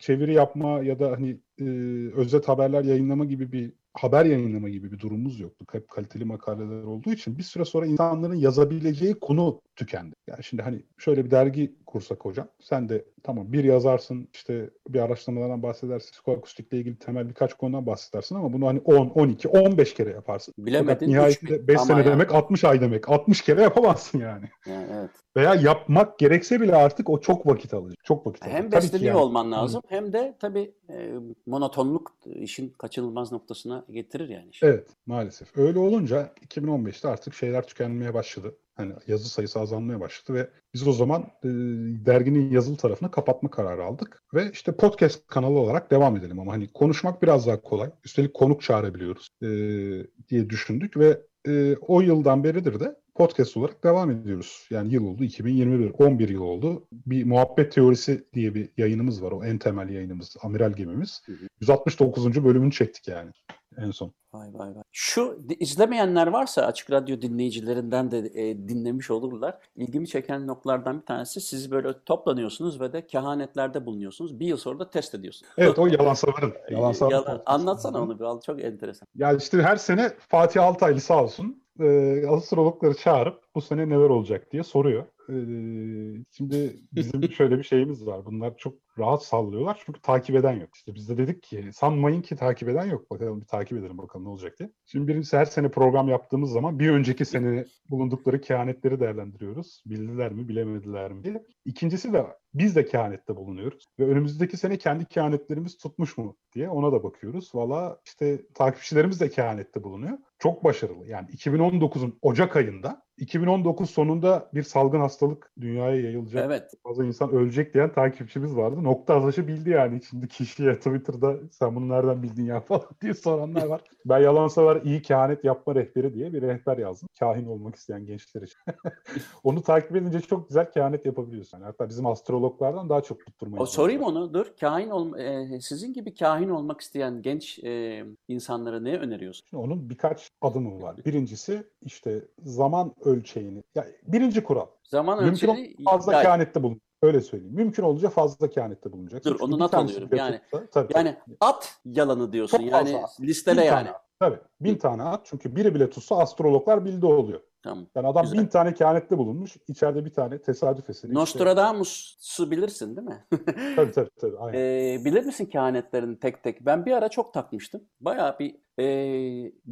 çeviri yapma ya da hani e, özet haberler yayınlama gibi bir haber yayınlama gibi bir durumumuz yoktu. Hep kaliteli makaleler olduğu için bir süre sonra insanların yazabileceği konu tükendi. Yani şimdi hani şöyle bir dergi kursak hocam. Sen de tamam bir yazarsın işte bir araştırmalardan bahsedersin. Psikoakustikle ilgili temel birkaç konudan bahsedersin ama bunu hani 10, 12, 15 kere yaparsın. Bilemedin, nihayetinde bin. 5 Ama sene yani. demek 60 ay demek. 60 kere yapamazsın yani. Yani evet. Veya yapmak gerekse bile artık o çok vakit alacak. Çok vakit alacak. Hem besleniyor yani. olman lazım hem de tabii e, monotonluk işin kaçınılmaz noktasına getirir yani. Evet maalesef. Öyle olunca 2015'te artık şeyler tükenmeye başladı. Hani yazı sayısı azalmaya başladı ve biz o zaman e, derginin yazılı tarafını kapatma kararı aldık. Ve işte podcast kanalı olarak devam edelim ama hani konuşmak biraz daha kolay. Üstelik konuk çağırabiliyoruz e, diye düşündük ve e, o yıldan beridir de podcast olarak devam ediyoruz. Yani yıl oldu 2021, 11 yıl oldu. Bir muhabbet teorisi diye bir yayınımız var. O en temel yayınımız, amiral gemimiz. Hı hı. 169. bölümünü çektik yani en son. Vay vay vay. Şu izlemeyenler varsa Açık Radyo dinleyicilerinden de e, dinlemiş olurlar. İlgimi çeken noktalardan bir tanesi siz böyle toplanıyorsunuz ve de kehanetlerde bulunuyorsunuz. Bir yıl sonra da test ediyorsunuz. Evet o yalan savarın. Yalan. Yalan- Anlatsana onu biraz çok enteresan. Ya işte her sene Fatih Altaylı sağ olsun e, astrologları çağırıp bu sene neler olacak diye soruyor. E, şimdi bizim şöyle bir şeyimiz var. Bunlar çok rahat sallıyorlar çünkü takip eden yok. İşte biz de dedik ki sanmayın ki takip eden yok. Bakalım bir takip edelim bakalım ne olacak diye. Şimdi birincisi her sene program yaptığımız zaman bir önceki sene bulundukları kehanetleri değerlendiriyoruz. Bildiler mi bilemediler mi diye. İkincisi de biz de kehanette bulunuyoruz. Ve önümüzdeki sene kendi kehanetlerimiz tutmuş mu diye ona da bakıyoruz. Valla işte takipçilerimiz de kehanette bulunuyor. Çok başarılı. Yani 2019'un Ocak ayında 2019 sonunda bir salgın hastalık dünyaya yayılacak. Evet. Fazla insan ölecek diyen takipçimiz vardı. Nokta atışı bildi yani. Şimdi kişiye Twitter'da sen bunu nereden bildin ya falan diye soranlar var. Ben yalansa var iyi kehanet yapma rehberi diye bir rehber yazdım. Kahin olmak isteyen gençler için. onu takip edince çok güzel kehanet yapabiliyorsun. Yani hatta bizim astrologlardan daha çok tutturmayı. O sorayım onu. Dur. Kahin ol, e, sizin gibi kahin olmak isteyen genç e, insanlara ne öneriyorsun? Şimdi onun birkaç adımı var. Birincisi işte zaman ölçeğini. Ya birinci kural. Zaman Mümkün ölçeği Fazla Ya- kehanette bulun. Öyle söyleyeyim. Mümkün olunca fazla kehanette bulunacak. Dur, Çünkü onu not alıyorum. Yani- tabii, yani at yalanı diyorsun. Çok yani listele Bin yani. tane. Tabii. Bin tane at. Çünkü biri bile tutsa astrologlar bildi oluyor. Tamam. Yani adam Güzel. bin tane kehanette bulunmuş. içeride bir tane tesadüf eseri. işte- Nostradamus'u bilirsin değil mi? Tabii tabii tabii. Aynen. Ee, bilir misin kehanetlerini tek tek? Ben bir ara çok takmıştım. Bayağı bir e,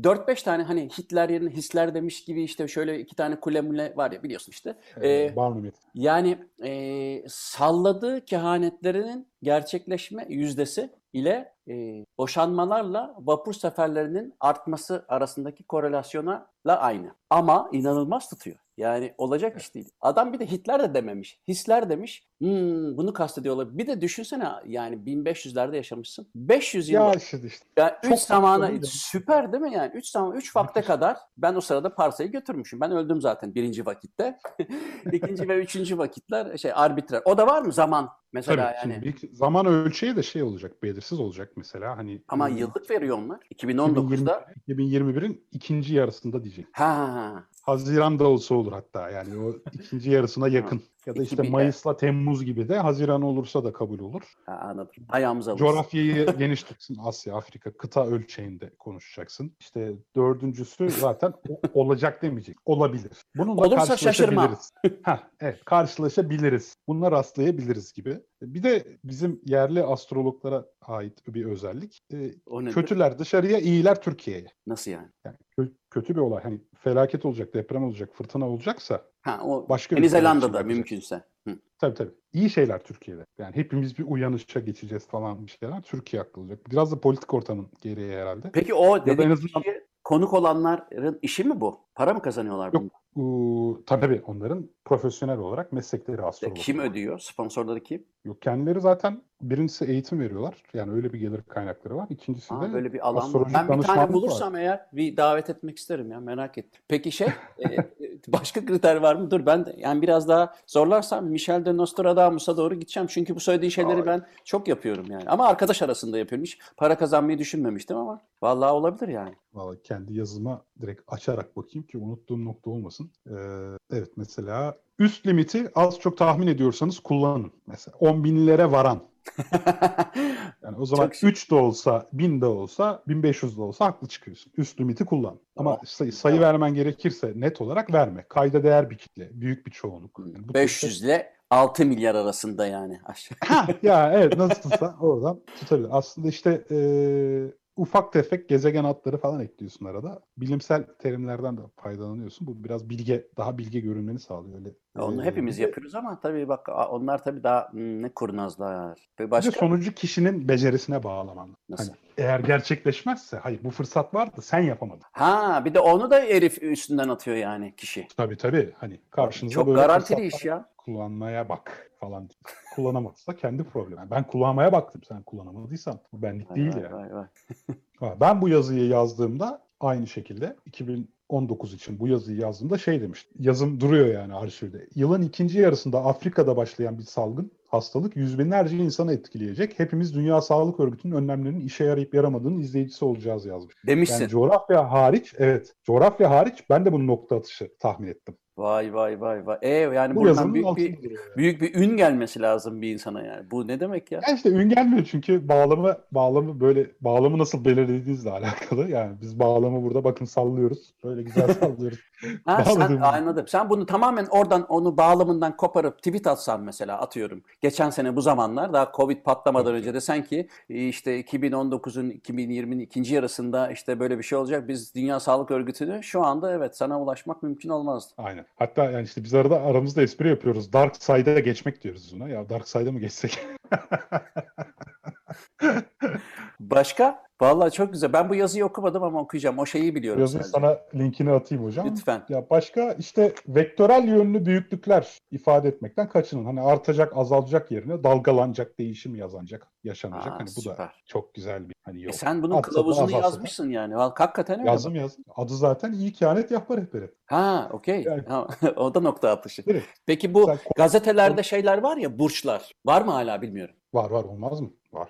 4-5 tane hani Hitler yerine hisler demiş gibi işte şöyle iki tane kule mule var ya biliyorsun işte. Ee, e, Yeti. Yani e, salladığı kehanetlerinin gerçekleşme yüzdesi ile e, boşanmalarla vapur seferlerinin artması arasındaki korelasyona aynı. Ama inanılmaz tutuyor. Yani olacak iş değil. Adam bir de Hitler de dememiş. Hisler demiş. Hmm, bunu kastediyor olabilir. Bir de düşünsene yani 1500'lerde yaşamışsın. 500 yıl Ya işte işte. yani Çok 3 zamana süper değil mi yani? 3 zaman 3 vakte kadar ben o sırada parsayı götürmüşüm. Ben öldüm zaten birinci vakitte. İkinci ve üçüncü vakitler şey arbitrer. O da var mı zaman mesela Tabii. yani? Şimdi zaman ölçeği de şey olacak. Belirsiz olacak mesela. Hani Ama hmm, yıllık veriyor onlar. 2019'da 2021'in ikinci yarısında diyecek. ha Haziran'da olsa olur hatta yani o ikinci yarısına yakın. Ya da işte 2000'de. Mayıs'la Temmuz gibi de Haziran olursa da kabul olur. ha anladım. Ayağımıza alırız. Coğrafyayı geniş tutsun. Asya, Afrika, kıta ölçeğinde konuşacaksın. İşte dördüncüsü zaten olacak demeyecek. Olabilir. Bununla Olursa karşılaşabiliriz. Heh, evet karşılaşabiliriz. Bununla rastlayabiliriz gibi. Bir de bizim yerli astrologlara ait bir özellik. O nedir? kötüler dışarıya, iyiler Türkiye'ye. Nasıl yani? Yani kö- kötü bir olay. Hani felaket olacak, deprem olacak, fırtına olacaksa Ha o başka Yeni Zelanda'da mümkünse. Hı. Tabii tabii. İyi şeyler Türkiye'de. Yani hepimiz bir uyanışa geçeceğiz falan bir şeyler. Türkiye haklı olacak. Biraz da politik ortamın gereği herhalde. Peki o en dediğin azından- kişiye konuk olanların işi mi bu? Para mı kazanıyorlar Yok, bundan? Uuu, tabii onların profesyonel olarak meslekleri astrolog. Kim ödüyor? Sponsorları kim? Yok kendileri zaten birincisi eğitim veriyorlar. Yani öyle bir gelir kaynakları var. İkincisi Aa, de böyle bir alan Ben bir tane bulursam var. eğer bir davet etmek isterim ya merak ettim. Peki şey e, e, Başka kriter var mı? Dur ben de yani biraz daha zorlarsam Michel de Nostradamus'a doğru gideceğim. Çünkü bu söylediği şeyleri Ay. ben çok yapıyorum yani. Ama arkadaş arasında yapıyorum. Hiç para kazanmayı düşünmemiştim ama vallahi olabilir yani. Vallahi kendi yazıma direkt açarak bakayım ki unuttuğum nokta olmasın. Ee, evet mesela üst limiti az çok tahmin ediyorsanız kullanın. Mesela 10 binlere varan. Yani o zaman Çok şık. 3 de olsa, 1000 de olsa, 1500 de olsa haklı çıkıyorsun. Üst limiti kullan. Ama Tamam. sayı, sayı vermen gerekirse net olarak verme. Kayda değer bir kitle, büyük bir çoğunluk. Yani bu 500 ile 6 milyar arasında yani. Aşağı. Ha, ya evet nasılsa oradan tutabilir. Aslında işte eee, ufak tefek gezegen adları falan ekliyorsun arada. Bilimsel terimlerden de faydalanıyorsun. Bu biraz bilge, daha bilge görünmeni sağlıyor. Öyle, Onu eee, hepimiz de- yapıyoruz ama tabii bak onlar tabii daha hmm, ne kurnazlar. Ve Bir de başka sonucu kişinin becerisine bağlaman. Nasıl? Hani eğer gerçekleşmezse, hayır bu fırsat vardı sen yapamadın. ha bir de onu da herif üstünden atıyor yani kişi. Tabii tabii. Hani karşınıza Çok böyle garantili iş ya. Kullanmaya bak falan. Kullanamazsa kendi problemi. Yani ben kullanmaya baktım. Sen kullanamadıysan bu benlik Vay değil vay yani. vay vay. Ha, Ben bu yazıyı yazdığımda aynı şekilde 2019 için bu yazıyı yazdığımda şey demiştim. Yazım duruyor yani arşivde. Yılın ikinci yarısında Afrika'da başlayan bir salgın hastalık yüz binlerce insanı etkileyecek. Hepimiz Dünya Sağlık Örgütü'nün önlemlerinin işe yarayıp yaramadığının izleyicisi olacağız yazmış. Demişsin. Yani coğrafya hariç, evet coğrafya hariç ben de bunun nokta atışı tahmin ettim. Vay vay vay vay. E yani Bu buradan yazının büyük altında bir duruyor. yani. büyük bir ün gelmesi lazım bir insana yani. Bu ne demek ya? Ya işte ün gelmiyor çünkü bağlamı bağlamı böyle bağlamı nasıl belirlediğinizle alakalı. Yani biz bağlamı burada bakın sallıyoruz. Böyle güzel sallıyoruz. Ha, sen anladım. Sen bunu tamamen oradan onu bağlamından koparıp tweet atsan mesela atıyorum. Geçen sene bu zamanlar daha Covid patlamadan önce desen ki işte 2019'un 2020'nin ikinci yarısında işte böyle bir şey olacak. Biz Dünya Sağlık Örgütü'nü şu anda evet sana ulaşmak mümkün olmazdı. Aynen. Hatta yani işte biz arada aramızda espri yapıyoruz. Dark Side'a geçmek diyoruz buna. Ya Dark Side'a mı geçsek? Başka? Vallahi çok güzel. Ben bu yazıyı okumadım ama okuyacağım. O şeyi biliyorum Yazın sadece. sana linkini atayım hocam. Lütfen. Ya başka işte vektörel yönlü büyüklükler ifade etmekten kaçının. Hani artacak, azalacak yerine dalgalanacak, değişim yazanacak, yaşanacak. Aa, hani bu da çok güzel bir hani E yok. sen bunun Atsa da kılavuzunu azalsa yazmışsın yani. Hakikaten öyle. Yazdım yazdım. Adı zaten iyi kehanet yapma rehberi. Ha, okey. Yani- Ha, o da nokta atışı. Direkt. Peki bu Sen- gazetelerde şeyler var ya burçlar. Var mı hala bilmiyorum. Var var olmaz mı? Var.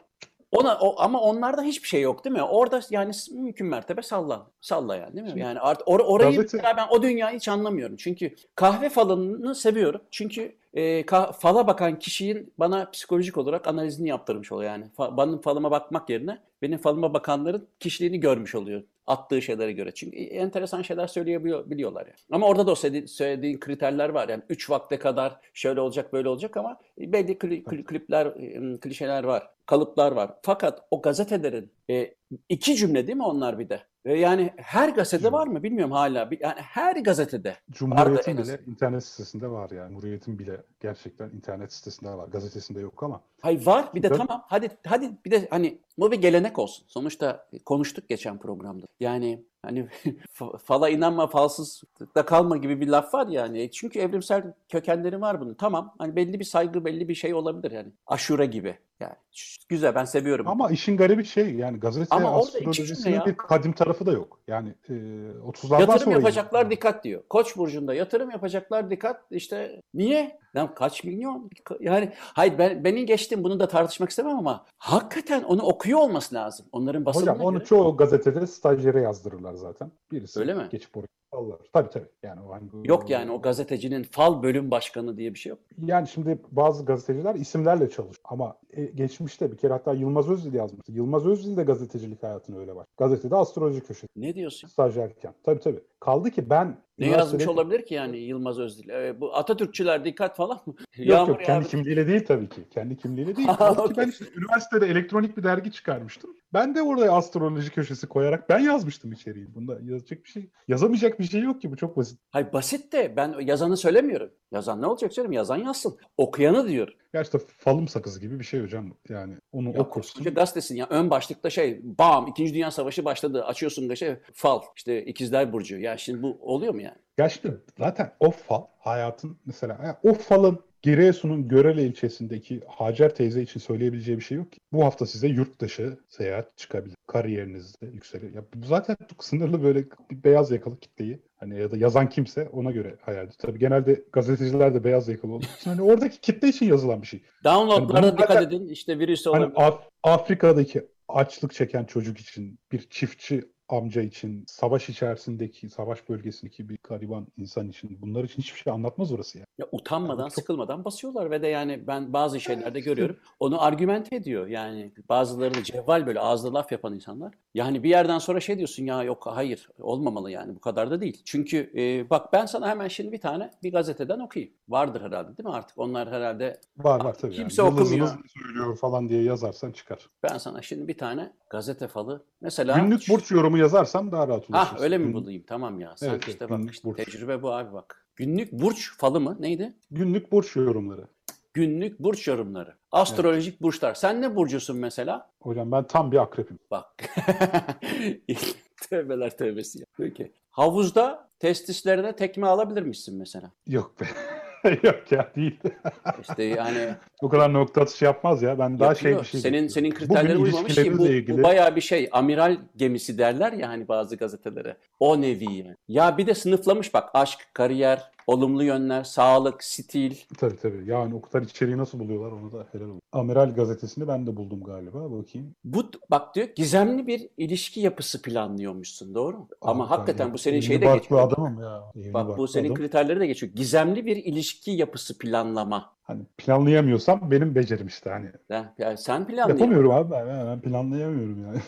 Ona o, ama onlarda hiçbir şey yok değil mi? Orada yani mümkün mertebe salla. Salla yani değil mi? Yani art, or- orayı gazete- ben o dünyayı hiç anlamıyorum. Çünkü kahve falını seviyorum. Çünkü e, ka- fala bakan kişinin bana psikolojik olarak analizini yaptırmış oluyor yani. Fa- benim falıma bakmak yerine benim falıma bakanların kişiliğini görmüş oluyor. Attığı şeylere göre. Çünkü enteresan şeyler söyleyebiliyorlar yani. Ama orada da o söyledi- söylediğin kriterler var. Yani 3 vakte kadar şöyle olacak böyle olacak ama belli kli- kli- klipler, klişeler var. Kalıplar var. Fakat o gazetelerin e, iki cümle değil mi onlar bir de? Ve yani her gazetede var mı bilmiyorum hala. Yani her gazetede. Cumhuriyet'in bile azından. internet sitesinde var yani. Cumhuriyet'in bile gerçekten internet sitesinde var. Gazetesinde yok ama. Hay var bir de Tabii. tamam hadi hadi bir de hani bu bir gelenek olsun. Sonuçta konuştuk geçen programda. Yani hani fa- fala inanma falsızlıkta kalma gibi bir laf var yani. Çünkü evrimsel kökenleri var bunun. Tamam hani belli bir saygı belli bir şey olabilir yani. Aşure gibi. Yani güzel ben seviyorum. Ama işin garibi şey yani gazete Ama astrolojisinin ya. bir kadim tarafı da yok. Yani e, 30'lardan Yatırım sonra yapacaklar dikkat diyor. Koç burcunda yatırım yapacaklar dikkat. İşte niye? Lan kaç milyon? Yani hayır ben beni geçtim bunu da tartışmak istemem ama hakikaten onu okuyor olması lazım. Onların basınına Hocam onu göre. çoğu gazetede stajyere yazdırırlar zaten. Birisi Öyle mi? geçip oraya sallar. Tabii tabii. Yani o bu- Yok yani o gazetecinin fal bölüm başkanı diye bir şey yok. Yani şimdi bazı gazeteciler isimlerle çalışıyor. Ama e, geçmişte bir kere hatta Yılmaz Özdil yazmıştı. Yılmaz Özdil de gazetecilik hayatını öyle var. Gazetede astroloji köşesi Ne diyorsun? stajyerken. Tabii tabii. Kaldı ki ben Ne yazmış olabilir ki yani Yılmaz Özdil? Ee, bu Atatürkçüler dikkat falan mı? Yok yok kendi yağıyor. kimliğiyle değil tabii ki. Kendi kimliğiyle değil. Kaldı ki ben işte üniversitede elektronik bir dergi çıkarmıştım. Ben de orada astroloji köşesi koyarak ben yazmıştım içeriği. Bunda yazacak bir şey, yazamayacak bir şey yok ki bu çok basit. Hayır basit de ben yazanı söylemiyorum. Yazan ne olacak canım? Yazan yazsın. Okuyanı diyor. Ya işte falım sakızı gibi bir şey hocam. Yani onu Ya okursun. gazetesin ya ön başlıkta şey bam 2. Dünya Savaşı başladı açıyorsun da şey fal işte ikizler burcu ya şimdi bu oluyor mu yani? Ya işte zaten o fal hayatın mesela o falın Giresun'un Görele ilçesindeki Hacer teyze için söyleyebileceği bir şey yok ki. Bu hafta size yurt dışı seyahat çıkabilir. Kariyerinizde yükseliyor. Ya bu zaten çok sınırlı böyle bir beyaz yakalı kitleyi hani ya da yazan kimse ona göre hayal ediyor. Tabii genelde gazeteciler de beyaz yakalı olduğu için hani oradaki kitle için yazılan bir şey. Downloadlara Hani dikkat zaten- edin. İşte virüs Hani olabilir. Af- Afrika'daki açlık çeken çocuk için, bir çiftçi amca için, savaş içerisindeki, savaş bölgesindeki bir gariban insan için bunlar için hiçbir şey anlatmaz orası ya. Ya utanmadan, Yani çok- sıkılmadan basıyorlar ve de yani ben bazı şeylerde görüyorum. Onu argümente ediyor. Yani bazıları da cevval böyle ağızda laf yapan insanlar. Yani bir yerden sonra şey diyorsun ya yok hayır olmamalı yani bu kadar da değil. Çünkü e, bak ben sana hemen şimdi bir tane bir gazeteden okuyayım. Vardır herhalde değil mi artık? Onlar herhalde Var var tabii. Kimse yani. okumuyor. Söylüyor falan diye yazarsan çıkar. ben sana şimdi bir tane gazete falı mesela Günlük burç yorumu yazarsam daha rahat ulaşırsın. Ah öyle mi bulayım? Tamam ya. Sen Evet, işte evet, bak işte burç. tecrübe bu abi bak. Günlük burç falı mı? Neydi? Günlük burç yorumları. Günlük burç yorumları. Astrolojik burçlar. Sen ne burcusun mesela? Hocam ben tam bir akrepim. Bak. Tövbeler tövbesi ya. Peki. Havuzda testislerine tekme alabilir misin mesela? Yok be. Yok ya değil. İşte yani Bu kadar nokta atışı yapmaz ya. Ben daha şey yapıyor. bir şey senin senin kriterlere uymamış ki bu, ilişkilerinizle bu ilgili bayağı bir şey. Amiral gemisi derler ya hani bazı gazetelere. O nevi yani. Ya bir de sınıflamış bak aşk, kariyer, olumlu yönler, sağlık, stil. Tabii tabii. Yani o kadar içeriği nasıl buluyorlar onu da helal olsun. Amiral gazetesini ben de buldum galiba. Bakayım. Bu bak diyor gizemli bir ilişki yapısı planlıyormuşsun doğru mu? Ama hakikaten ben bu senin şeyde barklı geçiyor. adamım ya. Evli Bak bu senin adam. kriterleri de geçiyor. Gizemli bir ilişki yapısı planlama. Hani planlayamıyorsam benim becerim işte hani. Ya, ya sen planlayamıyorsun. Yapamıyorum abi ben. Ben planlayamıyorum yani.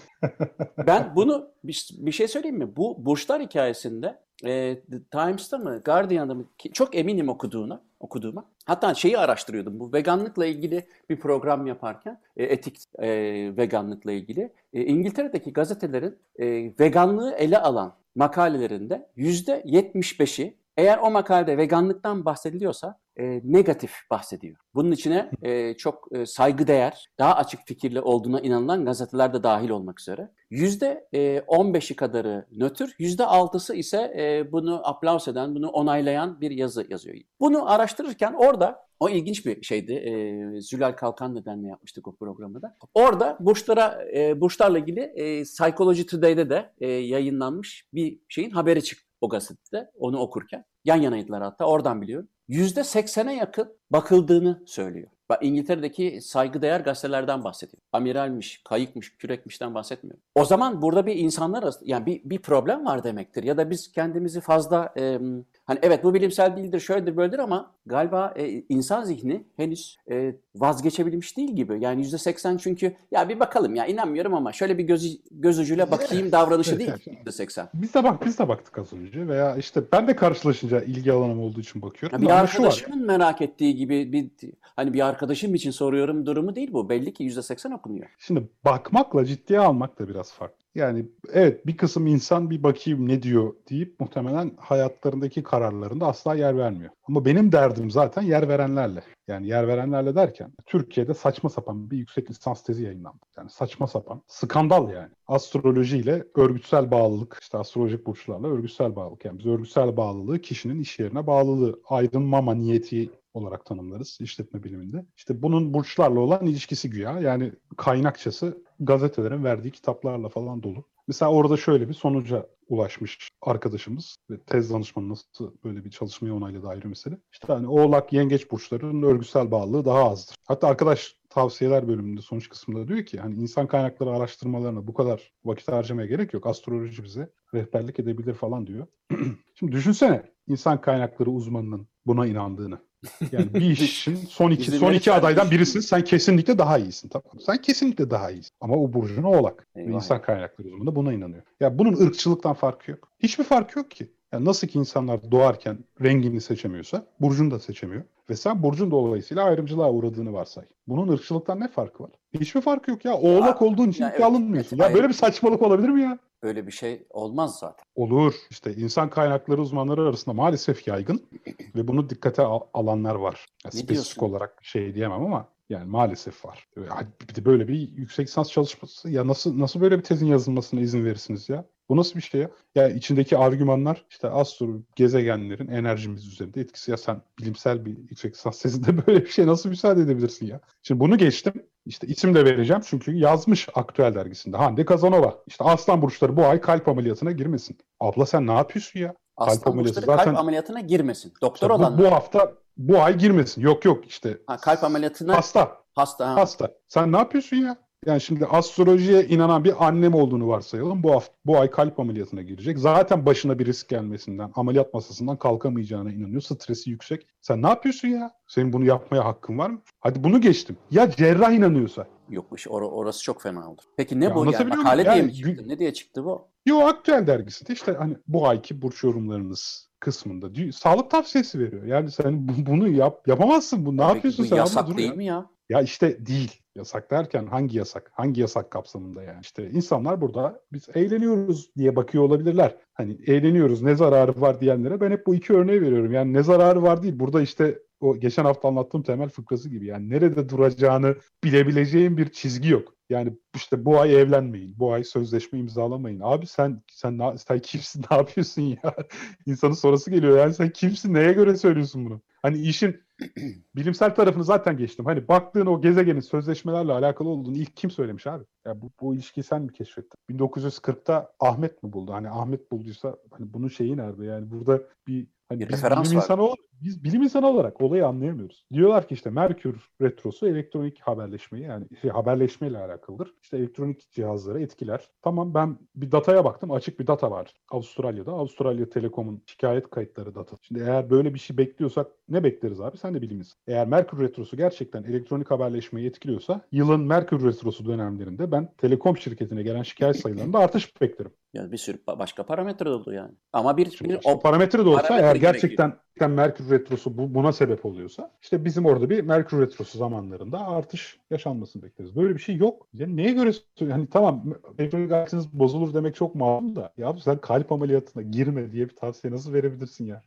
Ben bunu bir, bir şey söyleyeyim mi? Bu burçlar hikayesinde e, The Times'ta mı, Guardian'da mı çok eminim okuduğuna, okuduğuma. Hatta şeyi araştırıyordum. Bu veganlıkla ilgili bir program yaparken, e, etik e, veganlıkla ilgili. E, İngiltere'deki gazetelerin e, veganlığı ele alan makalelerinde yüzde 75'i eğer o makalede veganlıktan bahsediliyorsa e, negatif bahsediyor. Bunun içine e, çok e, saygıdeğer, daha açık fikirli olduğuna inanılan gazeteler de dahil olmak üzere. Yüzde e, 15'i kadarı nötr, yüzde 6'sı ise e, bunu aplaus eden, bunu onaylayan bir yazı yazıyor. Bunu araştırırken orada o ilginç bir şeydi. E, Zülal Kalkan nedenle yapmıştık o programı da. Orada burçlara, e, burçlarla ilgili e, Psychology Today'de de e, yayınlanmış bir şeyin haberi çıktı o gazetede onu okurken. Yan yanaydılar hatta oradan biliyorum. %80'e yakın bakıldığını söylüyor. Bak İngiltere'deki saygıdeğer gazetelerden bahsediyor. Amiralmiş, kayıkmış, kürekmişten bahsetmiyor. O zaman burada bir insanlar arasında yani bir, bir problem var demektir. Ya da biz kendimizi fazla e, hani evet bu bilimsel değildir, şöyledir, böyledir ama galiba e, insan zihni henüz e, vazgeçebilmiş değil gibi. Yani %80 çünkü ya bir bakalım ya inanmıyorum ama şöyle bir göz, göz ucuyla bakayım davranışı değil evet. %80. Biz de bak biz de baktık az önce veya işte ben de karşılaşınca ilgi alanım olduğu için bakıyorum. Ya bir şu var. arkadaşımın merak ettiği gibi bir hani bir arkadaşım için soruyorum durumu değil bu. Belli ki %80 okunuyor. Şimdi bakmakla ciddiye almak da biraz farklı. Yani evet bir kısım insan bir bakayım ne diyor deyip muhtemelen hayatlarındaki kararlarında asla yer vermiyor. Ama benim derdim zaten yer verenlerle. Yani yer verenlerle derken Türkiye'de saçma sapan bir yüksek lisans tezi yayınlandı. Yani saçma sapan. Skandal yani. Astrolojiyle örgütsel bağlılık, işte astrolojik burçlarla örgütsel bağlılık. Yani biz örgütsel bağlılığı kişinin iş yerine bağlılığı, aydınmama niyeti olarak tanımlarız işletme biliminde. İşte bunun burçlarla olan ilişkisi güya. Yani kaynakçası gazetelerin verdiği kitaplarla falan dolu. Mesela orada şöyle bir sonuca ulaşmış arkadaşımız ve tez danışmanı nasıl böyle bir çalışmaya onayladı ayrı mesele. İşte hani oğlak yengeç burçlarının örgüsel bağlılığı daha azdır. Hatta arkadaş tavsiyeler bölümünde sonuç kısmında diyor ki hani insan kaynakları araştırmalarına bu kadar vakit harcamaya gerek yok. Astroloji bize rehberlik edebilir falan diyor. Şimdi düşünsene insan kaynakları uzmanının buna inandığını. Yani bir işin son iki, son iki adaydan birisin. Sen kesinlikle daha iyisin. Tamam. mı? Sen kesinlikle daha iyisin. Ama o burcun oğlak. Eyvah. insan kaynakları uzmanı buna inanıyor. Ya bunun ırkçılıktan farkı yok. Hiçbir farkı yok ki. Yani nasıl ki insanlar doğarken rengini seçemiyorsa burcunu da seçemiyor. Ve sen burcun dolayısıyla ayrımcılığa uğradığını varsay. Bunun ırkçılıktan ne farkı var? Hiçbir farkı yok ya. Oğlak Ya- olduğun için ya ciddiye evet, alınmıyorsun. evet, ya hayır. böyle bir saçmalık olabilir mi ya? Öyle bir şey olmaz zaten. Olur. İşte insan kaynakları uzmanları arasında maalesef yaygın ve bunu dikkate al- alanlar var. Ya Ne spesifik diyorsun? olarak şey diyemem ama yani maalesef var. Bir de böyle bir yüksek lisans çalışması ya nasıl nasıl böyle bir tezin yazılmasına izin verirsiniz ya? Bu nasıl bir şey ya? Ya içindeki argümanlar işte astro gezegenlerin enerjimiz üzerinde etkisi. Ya sen bilimsel bir yüksek lisans tezinde böyle bir şey nasıl müsaade edebilirsin ya? Şimdi bunu geçtim. İşte isim de vereceğim çünkü yazmış Aktüel dergisinde. Hande Kazanova. İşte aslan burçları bu ay kalp ameliyatına girmesin. Abla sen ne yapıyorsun ya? Aslan ameliyatı burçları zaten- kalp ameliyatına girmesin. Doktor İşte bu, olanlar. bu hafta bu ay girmesin. Yok yok işte Ha, kalp ameliyatına hasta. hasta. Ha. Hasta. Sen ne yapıyorsun ya? Yani şimdi astrolojiye inanan bir annem olduğunu varsayalım. Bu hafta, bu ay kalp ameliyatına girecek. Zaten başına bir risk gelmesinden, ameliyat masasından kalkamayacağına inanıyor. Stresi yüksek. Sen ne yapıyorsun ya? Senin bunu yapmaya hakkın var mı? Hadi bunu geçtim. Ya cerrah inanıyorsa. Yokmuş. Or- orası çok fena olur. Peki ne Ya bu? Yani makale diye Yani mi çıktı? Ne diye çıktı bu? Yo aktüel dergisinde işte hani bu ayki burç yorumlarınız kısmında sağlık tavsiyesi veriyor. Yani sen bu- bunu yap yapamazsın. Bu ne Peki yapıyorsun bu sen? Yasak değil ya. mi ya? Ya işte değil. Yasak derken hangi yasak? Hangi yasak kapsamında yani? İşte insanlar burada biz eğleniyoruz diye bakıyor olabilirler. Hani eğleniyoruz ne zararı var diyenlere ben hep bu iki örneği veriyorum. Yani ne zararı var değil. Burada işte o geçen hafta anlattığım temel fıkrası gibi. Yani nerede duracağını bilebileceğin bir çizgi yok. Yani işte bu ay evlenmeyin, bu ay sözleşme imzalamayın. Abi sen sen na- sen kimsin, ne yapıyorsun ya? İnsanın sonrası geliyor. Yani sen kimsin, neye göre söylüyorsun bunu? Hani işin bilimsel tarafını zaten geçtim. Hani baktığın o gezegenin sözleşmelerle alakalı olduğunu ilk kim söylemiş abi? Ya bu, bu ilişkiyi sen mi keşfettin? 1940'ta Ahmet mi buldu? Hani Ahmet bulduysa hani bunun şeyi nerede? Yani burada bir hani biz referans bilim var. insanı olarak, biz bilim insanı olarak olayı anlayamıyoruz. Diyorlar ki işte Merkür retrosu elektronik haberleşmeyi yani şey, haberleşmeyle alakalıdır. İşte elektronik cihazları etkiler. Tamam ben bir dataya baktım. Açık bir data var Avustralya'da. Avustralya Telekom'un şikayet kayıtları data. Şimdi eğer böyle bir şey bekliyorsak ne bekleriz abi? Sen de bilimiz. Eğer Merkür retrosu gerçekten elektronik haberleşmeyi etkiliyorsa yılın Merkür retrosu dönemlerinde ben telekom şirketine gelen şikayet sayılarında artış beklerim. Yani bir sürü ba- başka parametre oldu yani. Ama bir, Şimdi bir o parametre de olsa parametre eğer. Gerçekten Merkür Retrosu bu, buna sebep oluyorsa işte bizim orada bir Merkür Retrosu zamanlarında artış yaşanmasını bekleriz. Böyle bir şey yok. Yani neye göre hani tamam elektronik aletiniz bozulur demek çok malum da ya sen kalp ameliyatına girme diye bir tavsiye nasıl verebilirsin ya?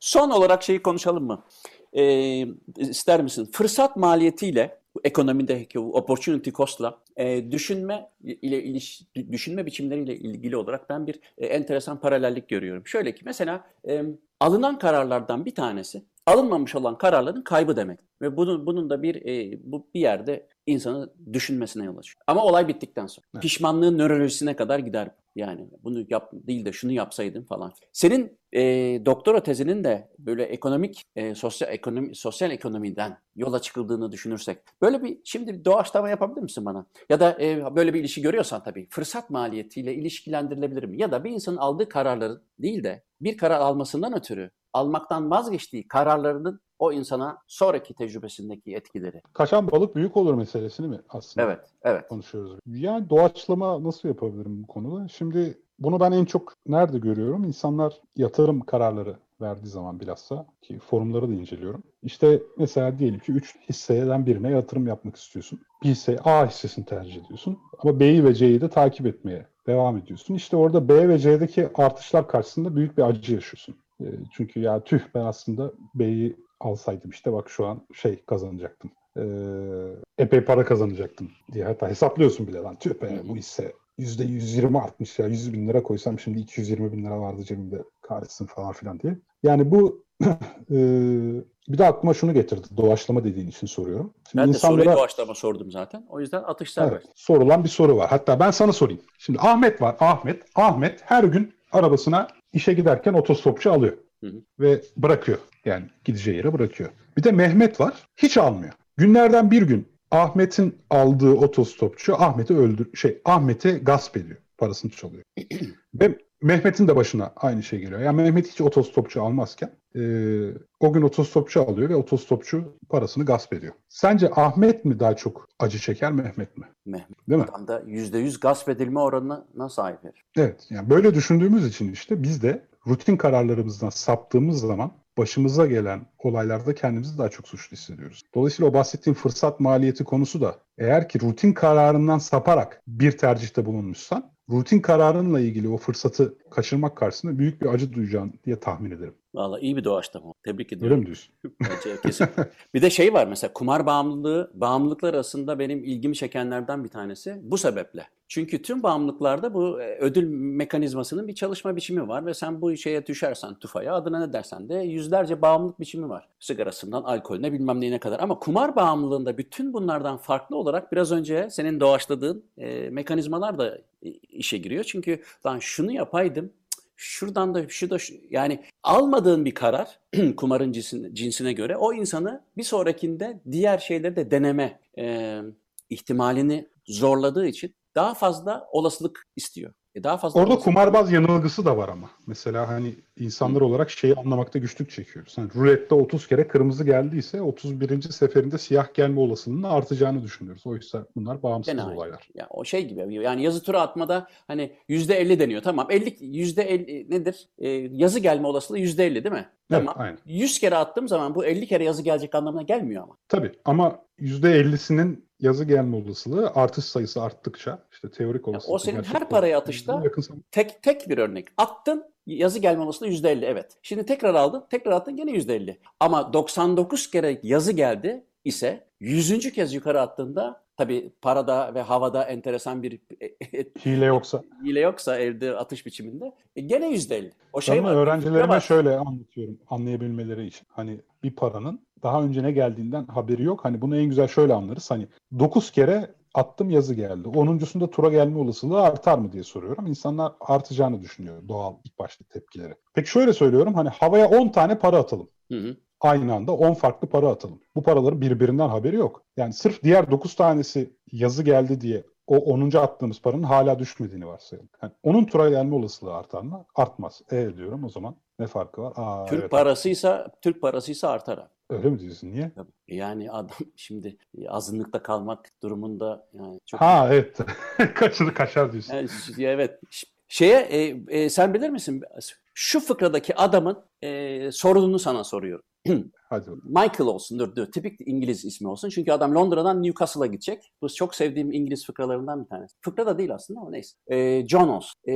Son olarak şeyi konuşalım mı? Ee, ister misin? Fırsat maliyetiyle ekonomideki opportunity cost'la e, düşünme ile iliş, düşünme biçimleriyle ilgili olarak ben bir e, enteresan paralellik görüyorum. Şöyle ki mesela e, alınan kararlardan bir tanesi alınmamış olan kararların kaybı demek ve bunun bunun da bir e, bu bir yerde insanı düşünmesine yol açıyor. Ama olay bittikten sonra Evet. pişmanlığın nörolojisine kadar gider. Yani bunu yap değil de şunu yapsaydım falan. Senin e, doktora tezinin de böyle ekonomik, e, sosyal ekonomi, sosyal ekonomiden yola çıkıldığını düşünürsek, böyle bir şimdi bir doğaçlama yapabilir misin bana? Ya da e, böyle bir ilişki görüyorsan tabii fırsat maliyetiyle ilişkilendirilebilir mi? Ya da bir insanın aldığı kararların değil de bir karar almasından ötürü almaktan vazgeçtiği kararlarının o insana sonraki tecrübesindeki etkileri. Kaçan balık büyük olur meselesini mi aslında? Evet, evet. konuşuyoruz. Yani doğaçlama nasıl yapabilirim bu konuda? Şimdi bunu ben en çok nerede görüyorum? İnsanlar yatırım kararları verdiği zaman bilhassa ki forumları da inceliyorum. İşte mesela diyelim ki 3 hisseden birine yatırım yapmak istiyorsun. Bir hisse A hissesini tercih ediyorsun ama B'yi ve C'yi de takip etmeye devam ediyorsun. İşte orada B ve C'deki artışlar karşısında büyük bir acı yaşıyorsun. E, Çünkü ya tüh ben aslında B'yi alsaydım işte bak şu an şey kazanacaktım. E, epey para kazanacaktım diye hatta hesaplıyorsun bile lan tüh be bu hisse %120 artmış ya 100 bin lira koysam şimdi 220 bin lira vardı cebimde kahretsin falan filan diye. Yani bu bir de aklıma şunu getirdi doğaçlama dediğin için soruyorum. Şimdi Ben de soruyu insanlara- doğaçlama sordum zaten. O yüzden atış serbest. Evet, sorulan bir soru var. Hatta ben sana sorayım. Şimdi Ahmet var. Ahmet. Ahmet her gün arabasına işe giderken otostopçu alıyor. Hı hı. Ve bırakıyor. Yani gideceği yere bırakıyor. Bir de Mehmet var. Hiç almıyor. Günlerden bir gün Ahmet'in aldığı otostopçu Ahmet'i öldür şey Ahmet'e gasp ediyor. Parasını çalıyor. Ve Mehmet'in de başına aynı şey geliyor. Yani Mehmet hiç otostopçu almazken eee, o gün otostopçu alıyor ve otostopçu parasını gasp ediyor. Sence Ahmet mi daha çok acı çeker Mehmet mi? Mehmet. Değil mi? Tam da %100 gasp edilme oranına sahip. Evet. Yani böyle düşündüğümüz için işte biz de rutin kararlarımızdan saptığımız zaman başımıza gelen olaylarda kendimizi daha çok suçlu hissediyoruz. Dolayısıyla o bahsettiğim fırsat maliyeti konusu da eğer ki rutin kararından saparak bir tercihte bulunmuşsan rutin kararınla ilgili o fırsatı kaçırmak karşısında büyük bir acı duyacağını diye tahmin ederim. Valla iyi bir doğaçlama. Tebrik ediyorum. Öyle mi diyorsun? Bence kesin. bir de şey var mesela kumar bağımlılığı, bağımlılıklar arasında benim ilgimi çekenlerden bir tanesi bu sebeple. Çünkü tüm bağımlılıklarda bu e, ödül mekanizmasının bir çalışma biçimi var ve sen bu şeye düşersen tufaya adına ne dersen de yüzlerce bağımlılık biçimi var. Sigarasından alkolüne bilmem neyine kadar. Ama kumar bağımlılığında bütün bunlardan farklı olarak biraz önce senin doğaçladığın e, mekanizmalar da e, işe giriyor. Çünkü lan şunu yapaydım şuradan da şu da yani almadığın bir karar kumarın cinsine, cinsine göre o insanı bir sonrakinde diğer şeyleri de deneme e, ihtimalini zorladığı için daha fazla olasılık istiyor. E daha fazla Orada kumarbaz yanılgısı da var ama. Mesela hani insanlar olarak şeyi anlamakta güçlük çekiyoruz. Hani rulette 30 kere kırmızı geldiyse 31. seferinde siyah gelme olasılığının artacağını düşünüyoruz. Oysa bunlar bağımsız Gene aynı. olaylar. Ya o şey gibi yani yazı tura atmada hani yüzde elli deniyor tamam 50 yüzde elli nedir E, yazı gelme olasılığı yüzde elli değil mi? Evet, Tamam. aynen. 100 kere attığım zaman bu 50 kere yazı gelecek anlamına gelmiyor ama. Tabii ama %50'sinin yazı gelme olasılığı artış sayısı arttıkça işte teorik olasılık. o senin her paraya atışta- Tek tek bir örnek. Attın yazı gelme olasılığı yüzde elli evet. Şimdi tekrar aldın tekrar attın gene yüzde elli. Ama 99 kere yazı geldi ise 100. kez yukarı attığında tabii parada ve havada enteresan bir hile yoksa. hile yoksa elde atış biçiminde e, gene yüzde elli. O şey var. öğrencilerime var. şöyle anlatıyorum anlayabilmeleri için. Hani bir paranın daha önce ne geldiğinden haberi yok. Hani bunu en güzel şöyle anlarız. Hani 9 kere attım yazı geldi. 10.sunda tura gelme olasılığı artar mı diye soruyorum. İnsanlar artacağını düşünüyor doğal ilk başta tepkileri. Peki şöyle söylüyorum. Hani havaya 10 tane para atalım. Hı hı. Aynı anda 10 farklı para atalım. Bu paraların birbirinden haberi yok. Yani sırf diğer 9 tanesi yazı geldi diye o 10. attığımız paranın hala düşmediğini varsayalım. Yani onun tura gelme olasılığı artar mı? Artmaz. E diyorum o zaman ne farkı var? Aa, Türk evet, parasıysa Türk parasıysa artar abi. Öyle mi diyorsun? Niye? Tabii. Yani adam şimdi azınlıkta kalmak durumunda yani çok Ha evet. Kaçını kaçar diyorsun. Yani evet. Şeye e, e, sen bilir misin? Şu fıkradaki adamın e, sorununu sana soruyorum. Hadi. Michael olsun dur dur tipik İngiliz ismi olsun. Çünkü adam Londra'dan Newcastle'a gidecek. Bu çok sevdiğim İngiliz fıkralarından bir tanesi. Fıkra da değil aslında ama neyse. E, John olsun. E,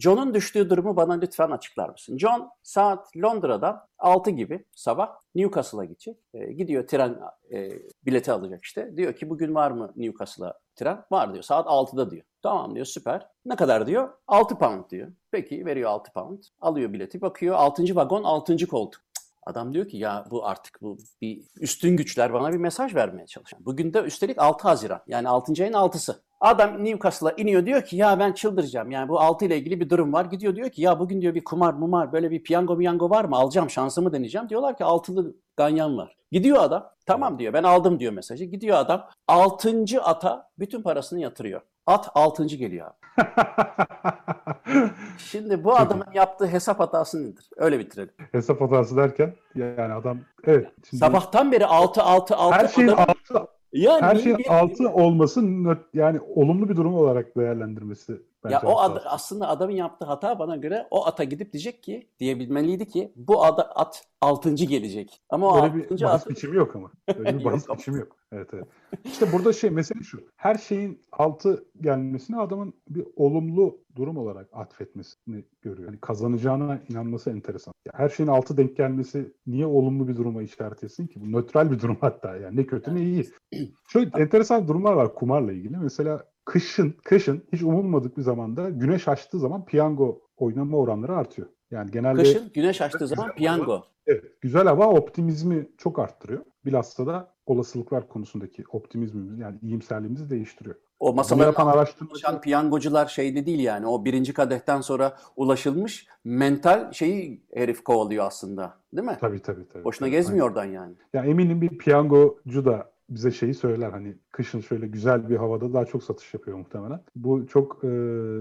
John'un düştüğü durumu bana lütfen açıklar mısın? John saat Londra'dan 6 gibi sabah Newcastle'a gidecek. E, gidiyor tren e, bileti alacak işte. Diyor ki bugün var mı Newcastle'a tren? Var diyor. Saat 6'da diyor. Tamam diyor süper. Ne kadar diyor? 6 pound diyor. Peki veriyor 6 pound. Alıyor bileti bakıyor 6. vagon 6. koltuk. Adam diyor ki ya bu artık bu bir üstün güçler bana bir mesaj vermeye çalışıyor. Bugün de üstelik 6 Haziran yani 6. ayın 6'sı. Adam Newcastle'a iniyor diyor ki ya ben çıldıracağım. Yani bu 6 ile ilgili bir durum var. Gidiyor diyor ki ya bugün diyor bir kumar mumar böyle bir piyango miyango var mı? Alacağım şansımı deneyeceğim. Diyorlar ki altılı ganyan var. Gidiyor adam. Tamam diyor ben aldım diyor mesajı. Gidiyor adam 6. ata bütün parasını yatırıyor. At 6. geliyor abi. Şimdi bu adamın yaptığı hesap hatası nedir? Öyle bitirelim. Hesap hatası derken yani adam evet. Şimdi Sabahtan beri 6 6 6 her şeyin adam, altı yani her şeyin bir- altı olması nö- yani olumlu bir durum olarak değerlendirmesi bence ya o ad- aslında adamın yaptığı hata bana göre o ata gidip diyecek ki diyebilmeliydi ki bu ada, at 6. gelecek. Ama o Öyle bir 6. bahis at biçimi yok ama. Öyle bir bahis biçimi yok. Evet evet. İşte burada şey mesele şu. Her şeyin altı gelmesini adamın bir olumlu durum olarak atfetmesini görüyor. Yani kazanacağına inanması enteresan. Ya her şeyin altı denk gelmesi niye olumlu bir duruma işaret etsin ki? Bu nötral bir durum hatta yani. Ne kötü ne iyi. Şöyle enteresan durumlar var kumarla ilgili. Mesela kışın, kışın hiç umulmadık bir zamanda güneş açtığı zaman piyango oynama oranları artıyor. Yani genelde kışın güneş açtığı zaman piyango. Evet, güzel hava optimizmi çok arttırıyor. Bilhassa da olasılıklar konusundaki optimizmimizi yani iyimserliğimizi değiştiriyor. O Bunu masaların yapan araştırmacı piyangocular şeyde değil yani. O birinci kadehten sonra ulaşılmış mental şeyi herif kovalıyor aslında. Değil mi? tabii tabii tabii. Boşuna tabii, gezmiyor oradan yani. aynen. Ya eminim bir piyangocu da bize şeyi söyler hani kışın şöyle güzel bir havada daha çok satış yapıyor muhtemelen. Bu çok e,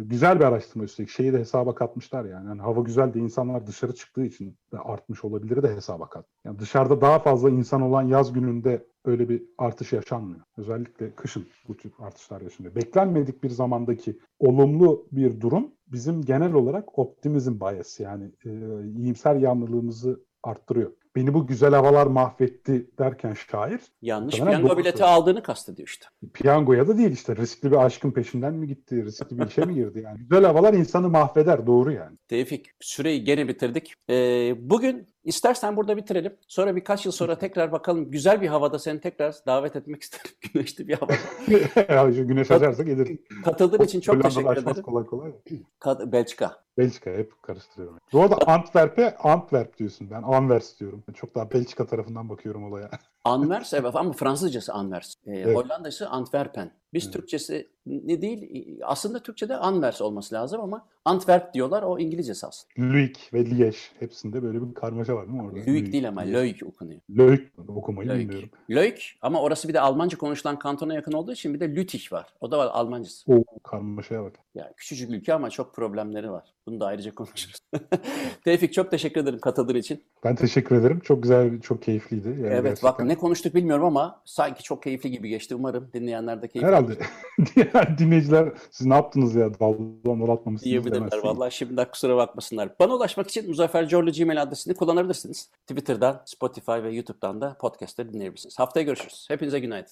güzel bir araştırma üstelik. Şeyi de hesaba katmışlar yani. yani. Hava güzel de insanlar dışarı çıktığı için de artmış olabilir de hesaba kat. Yani dışarıda daha fazla insan olan yaz gününde öyle bir artış yaşanmıyor. Özellikle kışın bu tür artışlar yaşanıyor. Beklenmedik bir zamandaki olumlu bir durum bizim genel olarak optimizm bias yani e, iyimser yanlılığımızı arttırıyor. beni bu güzel havalar mahvetti derken şair Yanlış piyango doğru bileti aldığını kastediyor işte. piyangoya da değil işte riskli bir aşkın peşinden mi gitti, riskli bir işe mi girdi yani. Güzel havalar insanı mahveder doğru yani. Tevfik süreyi gene bitirdik. Ee, bugün istersen burada bitirelim. Sonra birkaç yıl sonra tekrar bakalım. Güzel bir havada seni tekrar davet etmek isterim. Güneşli bir havada. Güneş açarsa gelir. Katıldığın için çok teşekkür ederim. kolay kolay. Kad- Belçika. Belçika hep karıştırıyorum. Bu arada Antwerp'e Antwerp diyorsun. Ben Anvers diyorum. Çok daha Belçika tarafından bakıyorum olaya. Anvers evet ama Fransızcası Anvers. Ee, Evet. Hollanda'sı Antwerpen. Biz Evet. Türkçesi ne değil aslında Türkçe'de Anvers olması lazım ama Antwerp diyorlar o İngilizcesi aslında. Luik ve Liège hepsinde böyle bir karmaşa var değil mi orada? Luik değil ama. Leuk okunuyor. Leuk okumayı Leuk. bilmiyorum. Leuk ama orası bir de Almanca konuşulan kantona yakın olduğu için bir de Lüttich var. O da var Almancası. O karmaşaya bak. Ya küçücük ülke ama çok problemleri var. Bunu da ayrıca konuşuruz. Tevfik çok teşekkür ederim katıldığın için. Ben teşekkür ederim. Çok güzel, çok keyifliydi. Yani evet gerçekten. bak ne konuştuk bilmiyorum ama sanki çok keyifli gibi geçti. Umarım dinleyenler de keyifli Herhalde. Diğer dinleyiciler siz ne yaptınız ya? Daldan atmamışsınız diyebilirler. Vallahi şimdiden kusura bakmasınlar. Bana ulaşmak için Muzaffer Corlu Gmail adresini kullanabilirsiniz. Twitter'dan, Spotify ve YouTube'dan da podcast'ları dinleyebilirsiniz. Haftaya görüşürüz. Hepinize günaydın.